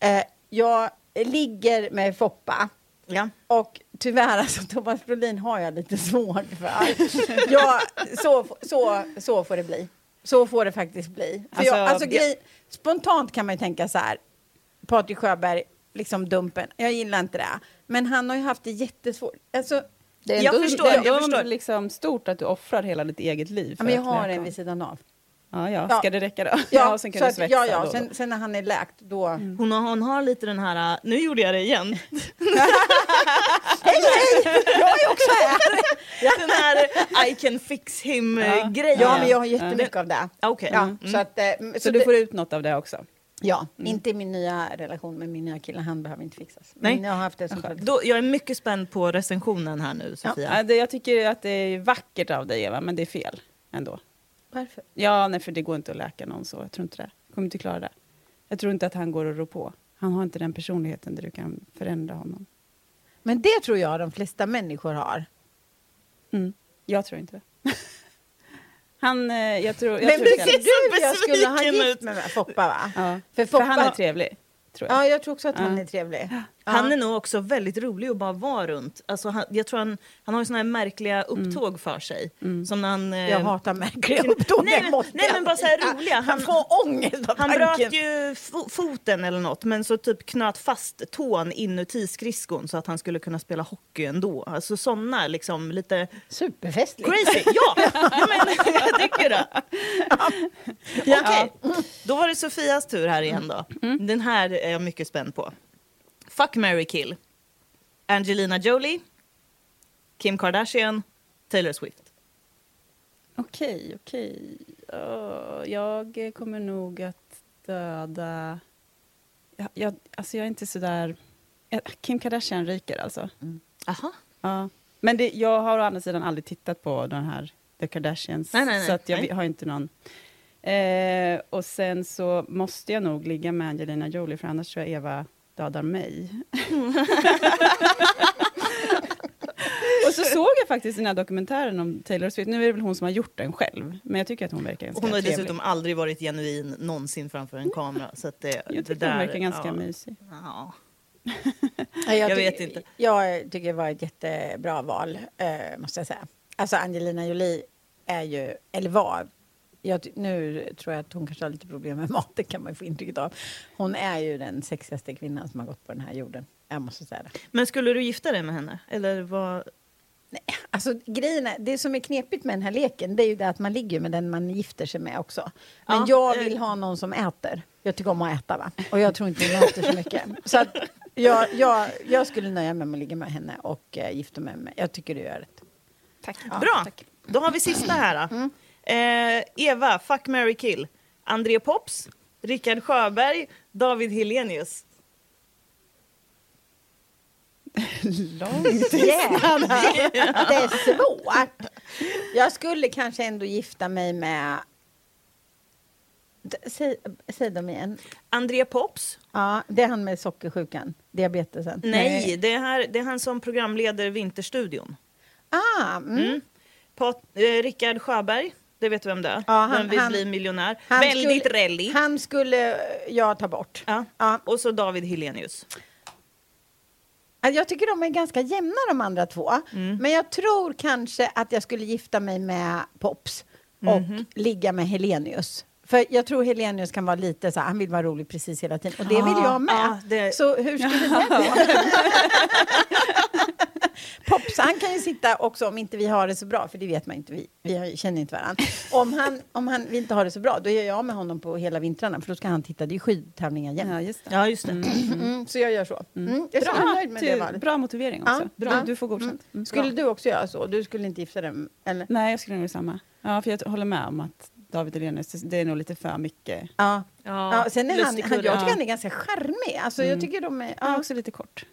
Speaker 4: Eh, jag ligger med Foppa.
Speaker 2: Ja.
Speaker 4: Och tyvärr, alltså, Thomas Brolin har jag lite svårt för. Ja, så, så, så får det bli. Så får det faktiskt bli. För
Speaker 2: Alltså,
Speaker 4: jag, alltså,
Speaker 2: jag-
Speaker 4: grej, spontant kan man ju tänka så här, Patrik Sjöberg, liksom Dumpen, jag gillar inte det. Men han har ju haft det jättesvårt. Alltså,
Speaker 3: Det är
Speaker 2: Jag
Speaker 3: ändå,
Speaker 2: förstår,
Speaker 3: det är
Speaker 2: jag
Speaker 3: ändå
Speaker 2: förstår.
Speaker 3: liksom stort att du offrar hela ditt eget liv.
Speaker 4: ja, men jag har en vid sidan av.
Speaker 3: Ja, ja,
Speaker 4: Ja.
Speaker 3: ska det räcka då?
Speaker 4: Ja, *laughs*
Speaker 3: och sen kan
Speaker 4: att,
Speaker 3: svetsa
Speaker 4: ja, ja.
Speaker 3: då
Speaker 4: Sen, sen när han är läkt, då...
Speaker 2: Hon, har, hon har lite den här, nu gjorde jag det igen, *laughs*
Speaker 4: Hej, hej! Jag är också här! *laughs*
Speaker 2: den här I can fix
Speaker 3: Ja.
Speaker 2: him-grejen.
Speaker 4: Ja, men jag har jättemycket av det.
Speaker 2: Okej.
Speaker 4: Ja,
Speaker 2: Mm.
Speaker 4: så att, eh,
Speaker 3: Så,
Speaker 4: så
Speaker 3: du
Speaker 4: det-
Speaker 3: får ut något av det också?
Speaker 4: Ja, inte i min nya relation med min nya kille. Han behöver inte fixas.
Speaker 2: Nej.
Speaker 4: Men jag har haft det som.
Speaker 2: Då, jag är mycket spänd på recensionen här nu, Sofia.
Speaker 3: Ja, det, jag tycker att det är vackert av dig, Eva, men det är fel ändå.
Speaker 4: Varför?
Speaker 3: Ja, nej, för det går inte att läka någon så. Jag tror inte det. Jag kommer inte klara det. Jag tror inte att han går och rår på. Han har inte den personligheten där du kan förändra honom.
Speaker 4: Men det tror jag de flesta människor har.
Speaker 3: Mm. Jag tror inte det. *laughs* Han, eh, jag tror... Jag
Speaker 4: Men
Speaker 3: tror
Speaker 4: visst
Speaker 3: inte-
Speaker 4: är du jag skulle ha gift
Speaker 2: ut.
Speaker 4: mig med Foppa va?
Speaker 3: ja.
Speaker 4: För
Speaker 3: För
Speaker 4: Foppa...
Speaker 3: han är trevlig, tror jag.
Speaker 4: Ja, jag tror också att han är trevlig.
Speaker 2: Han
Speaker 4: Ja.
Speaker 2: är nog också väldigt rolig att bara vara runt. Alltså, han, jag tror han, han har ju såna här märkliga upptåg för sig. Som när han, eh,
Speaker 4: Jag hatar märkliga upptåg.
Speaker 2: Nej, men- nej, men bara så här roliga.
Speaker 4: Han,
Speaker 2: Han-
Speaker 4: får ångest av
Speaker 2: Han
Speaker 4: tanken.
Speaker 2: bröt ju fo- foten eller något men så typ knöt fast tån inuti skridskon så att han skulle kunna spela hockey ändå. Alltså såna liksom lite
Speaker 4: Superfestligt.
Speaker 2: crazy. Ja, *laughs* ja men, jag tycker det. Okej, då var det Sofias tur här igen då. Den här är jag mycket spänd på. Fuck, marry, kill. Angelina Jolie, Kim Kardashian, Taylor Swift.
Speaker 3: Okej, okej. Ja, jag kommer nog att döda... Jag, jag, alltså jag är inte så där... Ja, Kim Kardashian ryker alltså.
Speaker 2: Aha.
Speaker 3: Ja. Men det, jag har å andra sidan aldrig tittat på den här The Kardashians.
Speaker 2: Nej, nej, nej.
Speaker 3: Så att jag har inte någon... Eh, och sen så måste jag nog ligga med Angelina Jolie, för annars tror jag Eva dödar mig. *laughs* och så såg jag faktiskt den här dokumentären om Taylor Swift. Nu är det väl hon som har gjort den själv, men jag tycker att hon verkar ganska
Speaker 2: Hon har
Speaker 3: trevlig.
Speaker 2: dessutom aldrig varit genuin någonsin framför en kamera. Så att det,
Speaker 3: Jag
Speaker 2: det
Speaker 3: tycker hon verkar ganska
Speaker 2: ja.
Speaker 3: mysig.
Speaker 2: Ja.
Speaker 4: Ja,
Speaker 2: Jag
Speaker 4: tycker-
Speaker 2: vet inte.
Speaker 4: Jag tycker det var ett jättebra val, eh, måste jag säga. Alltså Angelina Jolie är ju, eller var, jag, nu tror jag att hon kanske har lite problem med *laughs* maten kan man få intrycket av. Hon är ju den sexigaste kvinnan som har gått på den här jorden. Jag måste säga det.
Speaker 2: Men skulle du gifta dig med henne? Eller vad?
Speaker 4: Alltså grejen är, det som är knepigt med den här leken det är ju det att man ligger med den man gifter sig med också. Men
Speaker 2: Ja,
Speaker 4: jag
Speaker 2: eh.
Speaker 4: vill ha någon som äter. Jag tycker om att äta va. Och jag tror inte hon äter så mycket. Så att jag, jag, jag skulle nöja mig med att ligga med henne och eh, gifta mig med Jag tycker du gör rätt.
Speaker 3: Tack.
Speaker 4: Ja,
Speaker 2: Bra,
Speaker 4: tack.
Speaker 2: då har vi sista här. då. Eh, Eva, fuck, marry, kill. André Pops, Rickard Sjöberg, David Helenius.
Speaker 3: Långt.
Speaker 4: Jävlar, det är *laughs* svårt. Jag skulle kanske ändå gifta mig med... Säg, säg dem igen.
Speaker 2: André Pops?
Speaker 4: Ja, det är han med sockersjukan, diabetesen.
Speaker 2: Nej, Det, är här, det är han som programleder Vinterstudion.
Speaker 4: Ah, mm.
Speaker 2: Mm. Pat, eh, Rickard Sjöberg, Det vet du vem det är?
Speaker 4: Ja, han-
Speaker 2: Vem vill
Speaker 4: han-
Speaker 2: bli miljonär? Väldigt
Speaker 4: skulle-
Speaker 2: rally.
Speaker 4: Han skulle jag ta bort.
Speaker 2: Ja.
Speaker 4: Ja.
Speaker 2: Och så David Helenius.
Speaker 4: Alltså, Jag tycker de är ganska jämna de andra två.
Speaker 2: Mm.
Speaker 4: Men jag tror kanske att jag skulle gifta mig med Pops och
Speaker 2: Mhm.
Speaker 4: ligga med Helenius. För jag tror Helenius kan vara lite så här, han vill vara rolig precis hela tiden. Och det vill jag med.
Speaker 2: ja, det-
Speaker 4: Så hur skulle *laughs* det gå? *laughs* Pops, han kan ju sitta också om inte vi har det så bra, för det vet man inte, vi, vi känner inte varandra. Om, han, om han, vi inte har det så bra, då gör jag med honom på hela vintrarna, för då ska han titta, det är skidtävlingar jämt.
Speaker 3: Ja, just det.
Speaker 2: Ja, just det.
Speaker 4: Mm, så jag gör så. Mm, jag är så nöjd med det valet.
Speaker 3: bra motivering
Speaker 4: Ja,
Speaker 3: också.
Speaker 4: bra.
Speaker 3: Du, du får godkänt. Mm.
Speaker 4: Skulle du också göra så? Du skulle inte gifta dig? Eller?
Speaker 3: Nej, jag skulle nog göra samma. Ja, för jag håller med om att David Hellenius, det är nog lite för mycket.
Speaker 4: Ja.
Speaker 2: Ja,
Speaker 4: Ja, sen är han, han, jag tycker han är ganska charmig. Alltså, jag tycker de är...
Speaker 3: Ja,
Speaker 4: Ja,
Speaker 3: också lite kort.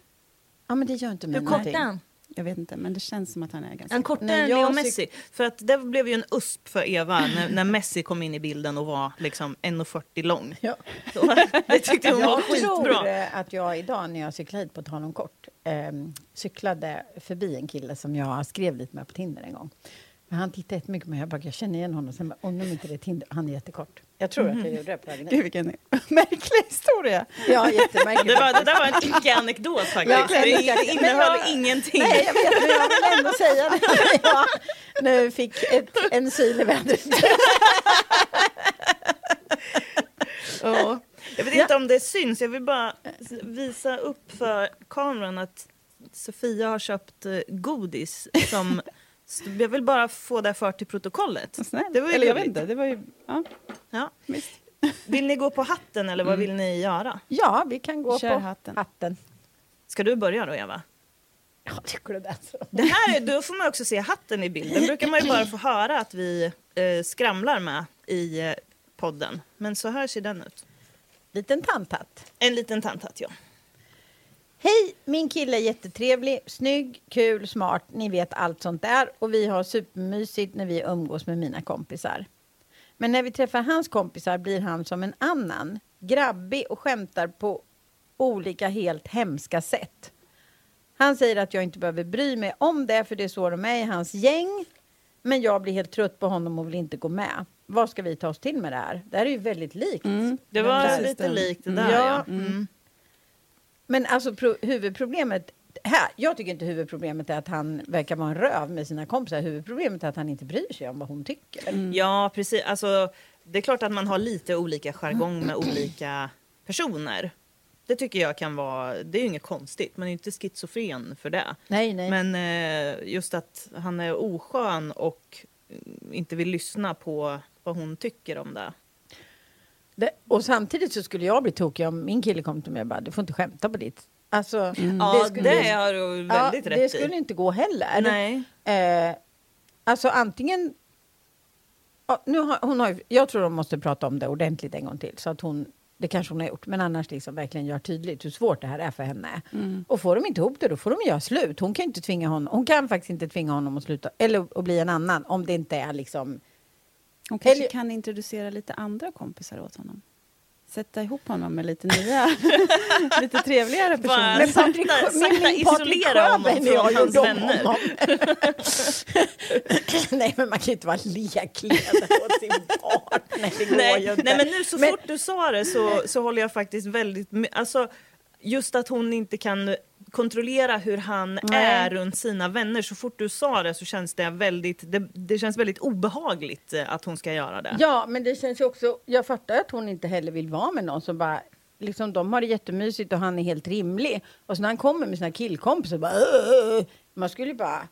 Speaker 4: ja men det gör inte mig
Speaker 2: Hur kort är han?
Speaker 3: Jag vet inte, men det känns som att han är ganska
Speaker 2: En
Speaker 3: kort.
Speaker 2: kortare än Leo Messi. För att det blev ju en USP för Eva när, när Messi kom in i bilden och var liksom 1,40 lång.
Speaker 4: Ja.
Speaker 2: Så, *laughs* det tyckte hon var
Speaker 4: Jag tror
Speaker 2: skitbra.
Speaker 4: eh, att jag idag när jag cyklade hit, på tal om kort, ehm, cyklade förbi en kille som jag skrev lite med på Tinder en gång. Men han tittade jättemycket på mig. Jag bara, jag känner igen honom. Sen bara, om inte det är Tinder. Han är jättekort. Jag tror att jag gjorde det på vägen
Speaker 3: Gud, vilken märklig historia.
Speaker 4: Ja, jättemärkligt. *laughs*
Speaker 2: Det, var, det där var en icke-anekdot faktiskt.
Speaker 4: Ja,
Speaker 2: det,
Speaker 4: men-
Speaker 2: innehöll
Speaker 4: men-
Speaker 2: ingenting.
Speaker 4: Nej, jag vet, men jag vill ändå säga det. *laughs* Jag nu fick ett, en syl i vädret.
Speaker 2: Ja. Jag vet inte om det syns, jag vill bara visa upp för kameran att Sofia har köpt eh, godis som... Jag vill bara få det för till protokollet. Det var ju
Speaker 3: Eller jag vet inte, det var ju... Ja,
Speaker 2: Ja. Vill ni gå på hatten eller vad vill ni göra?
Speaker 4: Ja, vi kan gå
Speaker 3: Kör
Speaker 4: på
Speaker 3: hatten.
Speaker 4: hatten.
Speaker 2: Ska du börja då Eva?
Speaker 4: Ja, tycker du det?
Speaker 2: Det här är, då får man också se hatten i bilden. brukar man ju bara få höra att vi eh, skramlar med i eh, podden. Men så här ser den ut.
Speaker 4: Liten tanthatt.
Speaker 2: En liten tanthatt, ja.
Speaker 4: Hej, min kille är jättetrevlig, snygg, kul, smart. Ni vet allt sånt där. Och vi har supermysigt när vi umgås med mina kompisar. Men när vi träffar hans kompisar blir han som en annan. Grabbig och skämtar på olika helt hemska sätt. Han säger att jag inte behöver bry mig om det, för det är så de är i hans gäng. Men jag blir helt trött på honom och vill inte gå med. Vad ska vi ta oss till med det här? Det här är ju väldigt likt.
Speaker 2: Det
Speaker 4: Den
Speaker 2: var lite likt det
Speaker 4: Mm.
Speaker 2: där,
Speaker 4: Ja.
Speaker 2: ja. Mm.
Speaker 4: Men alltså pro- huvudproblemet här, jag tycker inte huvudproblemet är att han verkar vara en röv med sina kompisar. Huvudproblemet är att han inte bryr sig om vad hon tycker.
Speaker 2: Ja, precis. Alltså, det är klart att man har lite olika jargong med *clears throat* olika personer. Det tycker jag kan vara, det är ju inget konstigt, man är ju inte schizofren för det.
Speaker 4: Nej, nej.
Speaker 2: Men eh, just att han är oskön och mm, inte vill lyssna på vad hon tycker om det.
Speaker 4: Det, och samtidigt så skulle jag bli tokig om min kille kom till mig och bara, du får inte skämta på ditt. Alltså,
Speaker 2: Ja, det,
Speaker 4: skulle,
Speaker 2: har du
Speaker 4: ja,
Speaker 2: väldigt rätt
Speaker 4: det
Speaker 2: i.
Speaker 4: skulle inte gå heller.
Speaker 2: Nej.
Speaker 4: Eh, alltså antingen... Ja, nu har, hon har, jag tror de måste prata om det ordentligt en gång till. Så att hon, det kanske hon har gjort, men annars liksom verkligen gör tydligt hur svårt det här är för henne. Och får de inte ihop det, då får de göra slut. Hon kan inte tvinga honom, hon kan faktiskt inte tvinga honom att sluta, eller att bli en annan, om det inte är liksom...
Speaker 3: Hon kanske
Speaker 4: Eller-
Speaker 3: kan introducera lite andra kompisar åt honom. Sätta ihop honom med lite nya, *laughs* lite trevligare personer.
Speaker 4: Men Patrik,
Speaker 2: sakta
Speaker 4: min- min Patrik
Speaker 2: isolera honom från hans vänner.
Speaker 4: honom. *laughs* Nej, men man kan ju inte vara lekledare åt sin partner. Det går ju
Speaker 2: Nej,
Speaker 4: inte.
Speaker 2: nej, men nu så
Speaker 4: Men-
Speaker 2: fort du sa det så, så håller jag faktiskt väldigt med. Alltså, just att hon inte kan kontrollera hur han
Speaker 4: Nej.
Speaker 2: är runt sina vänner. Så fort du sa det så känns det väldigt, det, det känns väldigt obehagligt eh, att hon ska göra det.
Speaker 4: Ja, men det känns ju också... Jag fattar att hon inte heller vill vara med någon som bara... Liksom, de har det jättemysigt och han är helt rimlig. Och så när han kommer med sina killkompisar bara... "Åh!" Man skulle bara...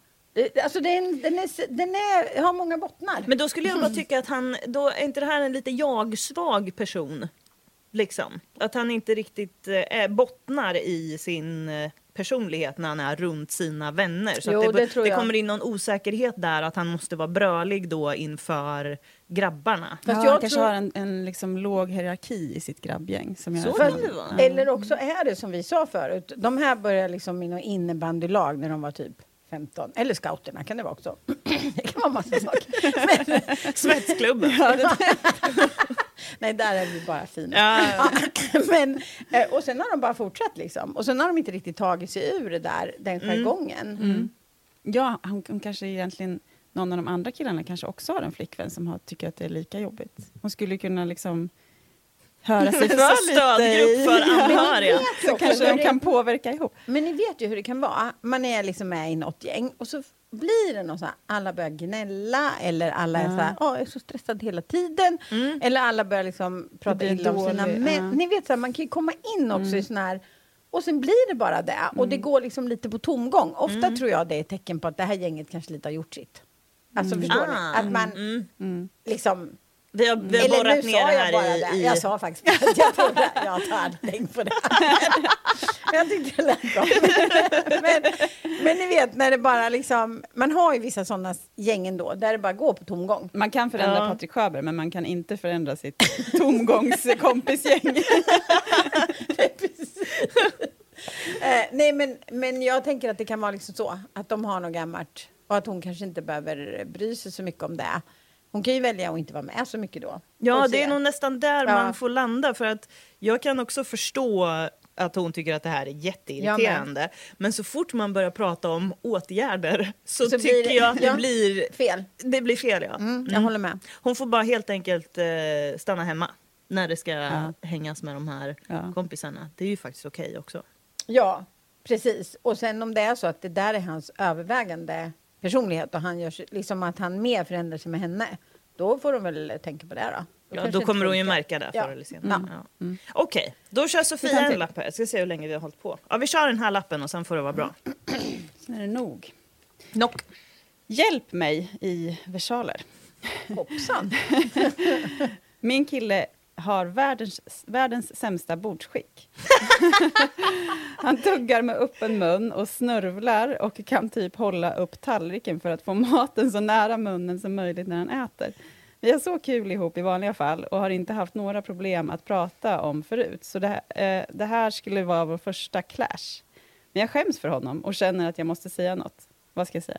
Speaker 4: Alltså den, den, är, den är, har många bottnar.
Speaker 2: Men då skulle jag bara tycka att han, då är inte det här en lite jag-svag person? Liksom. Att han inte riktigt eh, är- bottnar i sin eh, personlighet när han är runt sina vänner. Så
Speaker 4: Jo,
Speaker 2: att det,
Speaker 4: det
Speaker 2: det
Speaker 4: jag.
Speaker 2: kommer in någon osäkerhet där att han måste vara brölig då inför grabbarna.
Speaker 4: Fast
Speaker 3: ja,
Speaker 4: jag
Speaker 3: han kanske
Speaker 4: tror-
Speaker 3: har en, en liksom låg hierarki i sitt grabbgäng. Som
Speaker 2: det vara.
Speaker 4: Eller också är det som vi sa förut. De här började liksom i något innebandylag när de var typ 15. Eller scouterna kan det vara också. *clears throat* det kan vara massa saker. *laughs*
Speaker 2: Svetsklubben. *laughs*
Speaker 4: nej, där är vi bara fina.
Speaker 2: Ja, *clears throat*
Speaker 4: men, eh, och sen har de bara fortsatt liksom. Och sen har de inte riktigt tagit sig ur det där, den jargongen.
Speaker 3: Mm. Ja, hon, hon kanske egentligen någon av de andra killarna kanske också har en flickvän som har, tycker att det är lika jobbigt. Hon skulle kunna liksom höra sig *laughs*
Speaker 2: Så
Speaker 3: för lite.
Speaker 2: stödgrupp för anhöriga. *laughs*
Speaker 3: Så kanske de kan påverka ihop.
Speaker 4: Men ni vet ju hur det kan vara. Man är liksom med i något gäng och så blir det något så här, alla börjar gnälla eller alla är så här, åh, jag är så stressad hela tiden. Eller alla börjar liksom prata illa om sina män. Ni vet, så här, man kan ju komma in också i sån här och sen blir det bara det. Och det går liksom lite på tomgång. Ofta tror jag det är ett tecken på att det här gänget kanske lite har gjort sitt. Alltså förstår
Speaker 2: Ah,
Speaker 4: ni? Att man
Speaker 2: mm.
Speaker 4: liksom...
Speaker 2: Vi har, vi har
Speaker 4: Eller
Speaker 2: borrat
Speaker 4: nu
Speaker 2: ner
Speaker 4: sa
Speaker 2: det
Speaker 4: jag
Speaker 2: här
Speaker 4: bara
Speaker 2: i...
Speaker 4: det.
Speaker 2: i
Speaker 4: Jag sa faktiskt att jag trodde jag tar aldrig tänkt på det. *laughs* jag tyckte det lät bra. men, men ni vet när det bara liksom, man har ju vissa sådana gäng ändå där det bara går på tomgång.
Speaker 3: Man kan förändra
Speaker 2: Ja.
Speaker 3: Patrik Sjöberg, men man kan inte förändra sitt *laughs* tomgångskompisgäng. *laughs*
Speaker 4: Eh, nej men, men jag tänker att det kan vara liksom så att de har något gammalt och att hon kanske inte behöver bry sig så mycket om det. Hon kan ju välja att inte vara med så mycket då.
Speaker 2: Ja, det är nog nästan där
Speaker 4: Ja.
Speaker 2: man får landa. För att jag kan också förstå att hon tycker att det här är jätteirriterande. Men så fort man börjar prata om åtgärder så,
Speaker 4: Så
Speaker 2: tycker
Speaker 4: det-
Speaker 2: jag att det
Speaker 4: ja.
Speaker 2: blir
Speaker 4: Fel.
Speaker 2: Det blir fel, ja.
Speaker 4: Mm, jag håller med.
Speaker 2: Hon får bara helt enkelt eh, stanna hemma när det ska
Speaker 3: Ja.
Speaker 2: hängas med de här
Speaker 3: Ja.
Speaker 2: kompisarna. Det är ju faktiskt okej också.
Speaker 4: Ja, precis. Och sen om det är så att det där är hans övervägande personlighet och han gör sig- liksom att han mer förändrar sig med henne, då får de väl tänka på det då.
Speaker 2: Ja,
Speaker 4: kanske
Speaker 2: då kommer hon ju märka det
Speaker 4: Ja.
Speaker 2: förr eller senare.
Speaker 4: Mm.
Speaker 2: Ja. Okej, då kör
Speaker 4: Vi
Speaker 2: Sofia
Speaker 4: en
Speaker 2: lapp här. Jag ska se hur länge vi har hållit på. Ja, vi kör den här lappen och sen får det vara bra. *clears throat*
Speaker 3: Sen är det nog.
Speaker 2: Knock.
Speaker 3: Hjälp mig i versaler.
Speaker 4: Hoppsan. *laughs*
Speaker 3: Min kille har världens, världens sämsta bordsskick. *laughs* Han tuggar med öppen mun och snörvlar och kan typ hålla upp tallriken för att få maten så nära munnen som möjligt när han äter. Vi har så kul ihop i vanliga fall och har inte haft några problem att prata om förut. Så det här, eh, det här skulle vara vår första clash. Men jag skäms för honom och känner att jag måste säga något. Vad ska jag säga?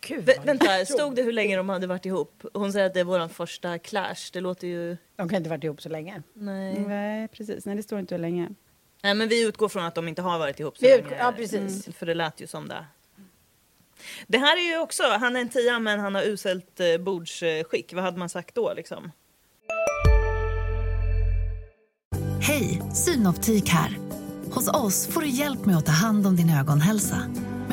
Speaker 4: Gud,
Speaker 2: Vä- vänta, stod det hur länge de hade varit ihop? Hon säger att det är vår första clash. Det låter ju...
Speaker 4: De kan inte varit ihop så länge.
Speaker 2: Nej.
Speaker 3: Nej, precis. Nej, det står inte hur länge.
Speaker 2: Nej, men vi utgår från att de inte har varit ihop så
Speaker 4: Vi
Speaker 2: länge.
Speaker 4: utgår- ja, precis.
Speaker 2: Mm, För det lät ju som det. Det här är ju också, han är en tia men han har uselt eh, bordsskick. Vad hade man sagt då liksom?
Speaker 5: Hej, Synoptik här. Hos oss får du hjälp med att ta hand om din ögonhälsa.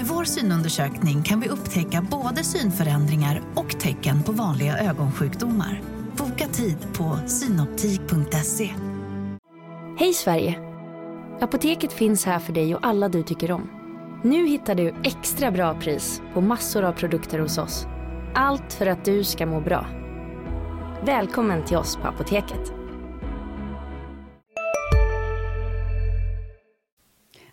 Speaker 5: Med vår synundersökning kan vi upptäcka både synförändringar och tecken på vanliga ögonsjukdomar. Boka tid på synoptik.se.
Speaker 6: Hej Sverige! Apoteket finns här för dig och alla du tycker om. Nu hittar du extra bra pris på massor av produkter hos oss. Allt för att du ska må bra. Välkommen till oss på Apoteket.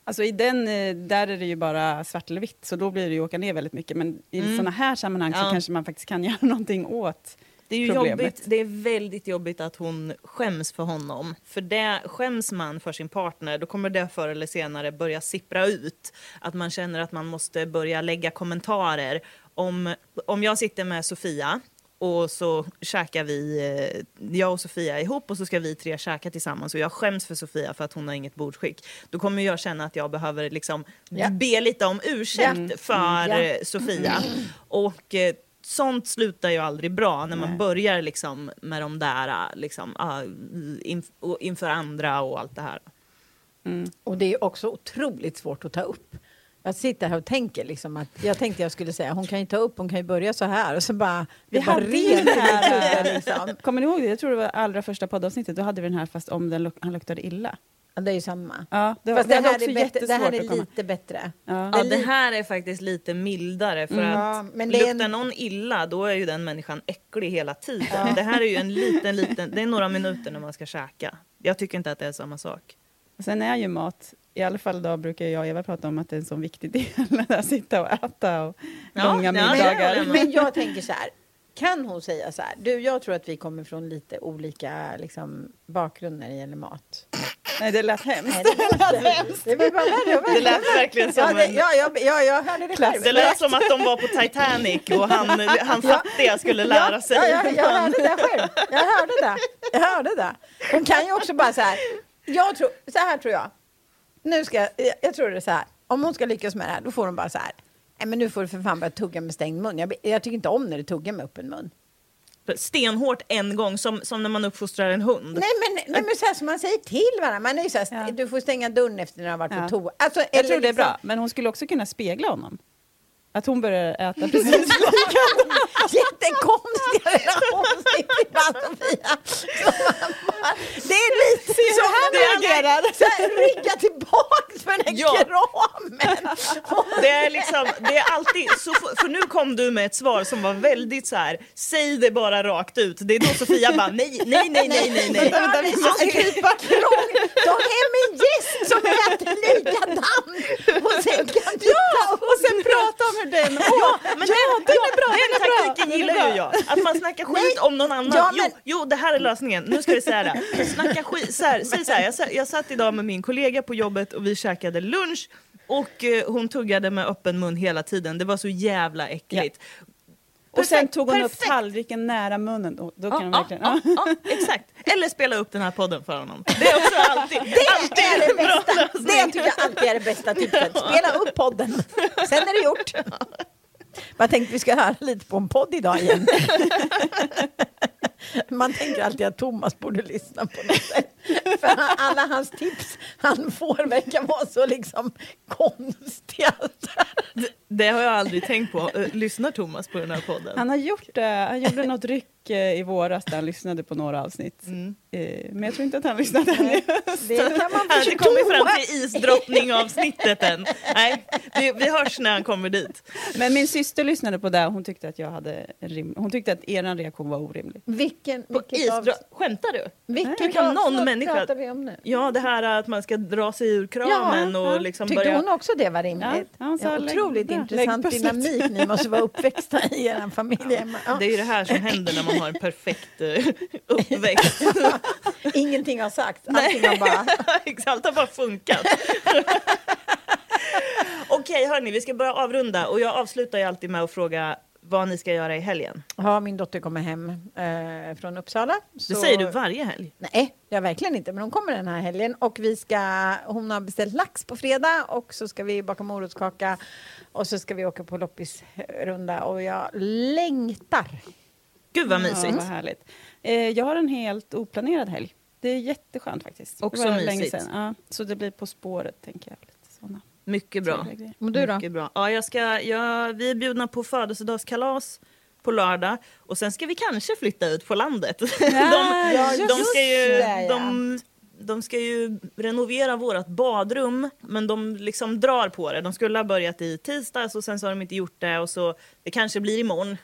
Speaker 3: Alltså i den, eh, där är det ju bara svart eller vitt, så då blir det ju åka ner väldigt mycket. Men i
Speaker 2: Mm.
Speaker 3: sådana här sammanhang så
Speaker 2: Ja.
Speaker 3: kanske man faktiskt kan *laughs* göra någonting åt
Speaker 2: Det är ju
Speaker 3: problemet.
Speaker 2: jobbigt, det är väldigt jobbigt att hon skäms för honom. För det skäms man för sin partner, då kommer det förr eller senare börja sippra ut. Att man känner att man måste börja lägga kommentarer. Om, om jag sitter med Sofia och så käkar vi, eh, jag och Sofia ihop och så ska vi tre käka tillsammans och jag skäms för Sofia för att hon har inget bordsskick. Då kommer jag känna att jag behöver liksom
Speaker 4: Ja.
Speaker 2: be lite om ursäkt
Speaker 4: Ja.
Speaker 2: för eh, Sofia. Och eh, sånt slutar ju aldrig bra när man
Speaker 3: Nej.
Speaker 2: börjar liksom med de där ah, liksom, ah, inför andra och allt det här.
Speaker 4: Och det är också otroligt svårt att ta upp. Jag sitter här och tänker liksom att jag tänkte jag skulle säga hon kan ju ta upp, hon kan ju börja så här och så bara
Speaker 3: Vi
Speaker 4: det bara
Speaker 3: hade ju
Speaker 4: red
Speaker 3: det här,
Speaker 4: liksom.
Speaker 3: Kommer ni ihåg det? Jag tror det var allra första poddavsnittet, då hade vi den här fast om den, luk- han luktade illa.
Speaker 4: Ja, det är ju samma.
Speaker 3: Ja, det,
Speaker 4: Fast
Speaker 3: det
Speaker 4: det, här
Speaker 3: också
Speaker 4: är bättre, det här är lite bättre.
Speaker 3: Ja.
Speaker 2: Ja,
Speaker 4: är
Speaker 2: det här är faktiskt lite mildare för
Speaker 4: Mm.
Speaker 2: att
Speaker 4: Ja, men det
Speaker 2: luktar
Speaker 4: en-
Speaker 2: någon illa då är ju den människan äcklig hela tiden. Det här är ju en liten, liten, det är några minuter när man ska käka. Jag tycker inte att det är samma sak.
Speaker 3: Sen är ju mat, i alla fall då brukar jag och Eva prata om att det är en sån viktig del, *laughs* att sitta och äta och
Speaker 2: Ja,
Speaker 3: långa
Speaker 2: ja,
Speaker 4: Men,
Speaker 2: håller
Speaker 3: middagar.
Speaker 2: jag med.
Speaker 4: men jag tänker så här, kan hon säga så här, du jag tror att vi kommer från lite olika liksom, bakgrund när det gäller mat.
Speaker 3: Nej, det lät hemskt.
Speaker 4: Nej, det lät *laughs* hemskt. Det bara värre.
Speaker 2: Det lät verkligen som
Speaker 4: Ja, det,
Speaker 2: en...
Speaker 4: ja, jag, ja, jag hörde det själv.
Speaker 2: Det lät som att de var på Titanic och han, *laughs* han fattiga skulle lära sig.
Speaker 4: Ja, ja, jag hörde det själv. Jag hörde det. Jag hörde det. Hon kan ju också bara så här, jag tror, så här tror jag. Nu ska, jag, jag tror det är så här, om hon ska lyckas med det här, då får hon bara så här, Nej, men nu får du för fan börja tugga med stängd mun. Jag, jag tycker inte om när du tuggar med öppen mun.
Speaker 2: Stenhårt en gång, som, som när man uppfostrar en hund.
Speaker 4: Nej, men, nej, men så här som man säger till varandra. Man är ju så här,
Speaker 3: Ja.
Speaker 4: Du får stänga dörren efter när du har varit
Speaker 3: Ja.
Speaker 4: på toa. Alltså,
Speaker 3: Jag tror det är
Speaker 4: liksom-
Speaker 3: bra, men hon skulle också kunna spegla honom. Att hon börjar äta precis *laughs* likadant.
Speaker 4: Jättekonstiga Sofia. Man bara- Det är lite så här. Så här, rygga tillbaks för den här
Speaker 2: Ja.
Speaker 4: kramen.
Speaker 2: Det är liksom, det är alltid, så för, för nu kom du med ett svar som var väldigt så här, säg det bara rakt ut. Det är då Sofia bara, nej, nej, nej, nej, nej, nej.
Speaker 4: Vänta, vänta, vi måste krypa långt. Ta hem en gäst som äter likadant. Och sen kan du ta
Speaker 3: Och sen prata om hur den... Ja,
Speaker 2: Men
Speaker 3: ja,
Speaker 2: den,
Speaker 3: den
Speaker 2: ja,
Speaker 3: är bra,
Speaker 2: den
Speaker 3: den är bra.
Speaker 2: taktiken gillar ju jag. Att man snackar skit om någon annan.
Speaker 4: Ja, men-
Speaker 2: jo, jo, det här är lösningen. Nu ska vi säga det. Snacka skit. Så här, säg så här, jag, jag satt idag med min kollega på jobbet och vi käkade lunch och eh, hon tuggade med öppen mun hela tiden. Det var så jävla äckligt.
Speaker 3: Och sen tog hon upp
Speaker 2: perfekt.
Speaker 3: tallriken nära munnen. Då, då kan
Speaker 2: Ja,
Speaker 3: verkligen...
Speaker 2: ja, ja, exakt. Eller spela upp den här podden för honom. Det är också alltid,
Speaker 4: Det
Speaker 2: alltid
Speaker 4: är det
Speaker 2: en bra
Speaker 4: bästa.
Speaker 2: lösning.
Speaker 4: Det tycker jag alltid är det bästa tipset. Spela upp podden. Sen är det gjort. Jag tänkte vi ska höra lite på en podd idag igen. Man tänker alltid att Thomas borde lyssna på något sätt. *laughs* För alla hans tips han får verkar vara så liksom konstiga.
Speaker 2: Det har jag aldrig tänkt på. Eh, Lyssnar Thomas på den här podden?
Speaker 3: Han har gjort det. Han gjorde något ryck eh, i våras där han lyssnade på några avsnitt.
Speaker 2: Mm.
Speaker 3: Eh, Men jag tror inte att han lyssnade än.
Speaker 4: Det kan man
Speaker 2: Han har inte kommit fram till isdrottning-avsnittet än. Nej, vi, vi hörs när han kommer dit.
Speaker 3: Men min syster lyssnade på det och hon tyckte att jag hade rim... Hon tyckte att er reaktion var orimlig.
Speaker 4: Vilken,
Speaker 2: På
Speaker 4: vilket av,
Speaker 2: Skämtar du?
Speaker 4: vilken
Speaker 2: Hur kan någon
Speaker 4: avsnitt
Speaker 2: människa-
Speaker 4: pratar vi om nu?
Speaker 2: Ja, det här att man ska dra sig ur kramen
Speaker 3: Ja,
Speaker 2: och
Speaker 3: ja.
Speaker 2: liksom
Speaker 4: Tyckte
Speaker 2: börja...
Speaker 4: hon också det var rimligt?
Speaker 3: Ja, sa,
Speaker 4: Ja, otroligt intressant
Speaker 3: lägg
Speaker 4: dynamik ni måste vara uppväxta i er *laughs* familj. Ja.
Speaker 2: Det är ju det här som händer när man har en perfekt eh, *laughs* uppväxt. *laughs*
Speaker 4: Ingenting har sagts, allting har bara...
Speaker 2: Exakt, Allt har bara funkat. Okej, hörni, vi ska börja avrunda och jag avslutar ju alltid med att fråga vad ni ska göra i helgen.
Speaker 4: Ja, min dotter kommer hem eh, från Uppsala.
Speaker 2: Det
Speaker 4: så-
Speaker 2: säger du varje helg.
Speaker 4: Nej, jag verkligen inte. Men hon kommer den här helgen och vi ska, hon har beställt lax på fredag och så ska vi baka morotskaka och så ska vi åka på loppisrunda och jag längtar.
Speaker 2: Gud vad
Speaker 3: Ja,
Speaker 2: mysigt.
Speaker 3: vad härligt. Eh, jag har en helt oplanerad helg. Det är jätteskönt faktiskt.
Speaker 2: Också
Speaker 3: det
Speaker 2: mysigt.
Speaker 3: Ja, så det blir På spåret, tänker jag. Lite såna
Speaker 2: Mycket bra.
Speaker 4: Och du då?
Speaker 2: Mycket bra. Ja, jag ska, jag, vi är bjudna på födelsedagskalas på lördag och sen ska vi kanske flytta ut på landet. de, *laughs*
Speaker 4: ja,
Speaker 2: de,
Speaker 4: just
Speaker 2: ska ju,
Speaker 4: det, ja.
Speaker 2: de, de ska ju renovera vårt badrum, men de liksom drar på det. De skulle ha börjat i tisdags och sen så har de inte gjort det och så det kanske blir imorgon.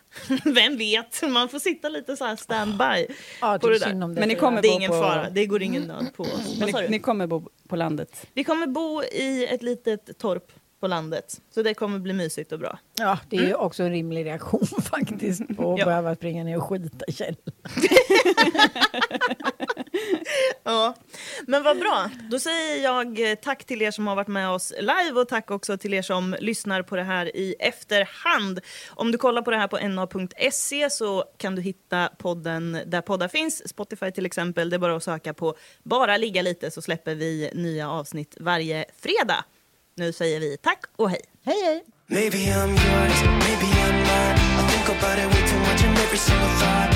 Speaker 2: *laughs* Vem vet? Man får sitta lite så här standby
Speaker 4: Ja,
Speaker 2: på det
Speaker 4: tycker
Speaker 2: där.
Speaker 4: det.
Speaker 3: Men ni kommer
Speaker 2: Det är ingen
Speaker 3: på-
Speaker 2: fara, det går ingen nöd på oss.
Speaker 3: Men ni, ni kommer bo på landet?
Speaker 2: Vi kommer bo i ett litet torp på landet, så det kommer bli mysigt och bra.
Speaker 4: Ja, det är ju också en rimlig reaktion *laughs* faktiskt på att
Speaker 2: Ja.
Speaker 4: behöva springa ner och skita källaren. *laughs*
Speaker 2: Ja, men vad bra. Då säger jag eh, tack till er som har varit med oss live och tack också till er som lyssnar på det här i efterhand. Om du kollar på det här på na.se så kan du hitta podden där poddar finns. Spotify till exempel. Det är bara att söka på Bara ligga lite så släpper vi nya avsnitt varje fredag. Nu säger vi tack och hej.
Speaker 4: Hej, hej.
Speaker 7: Maybe I'm yours, maybe I'm not I think about it way too much and every single thought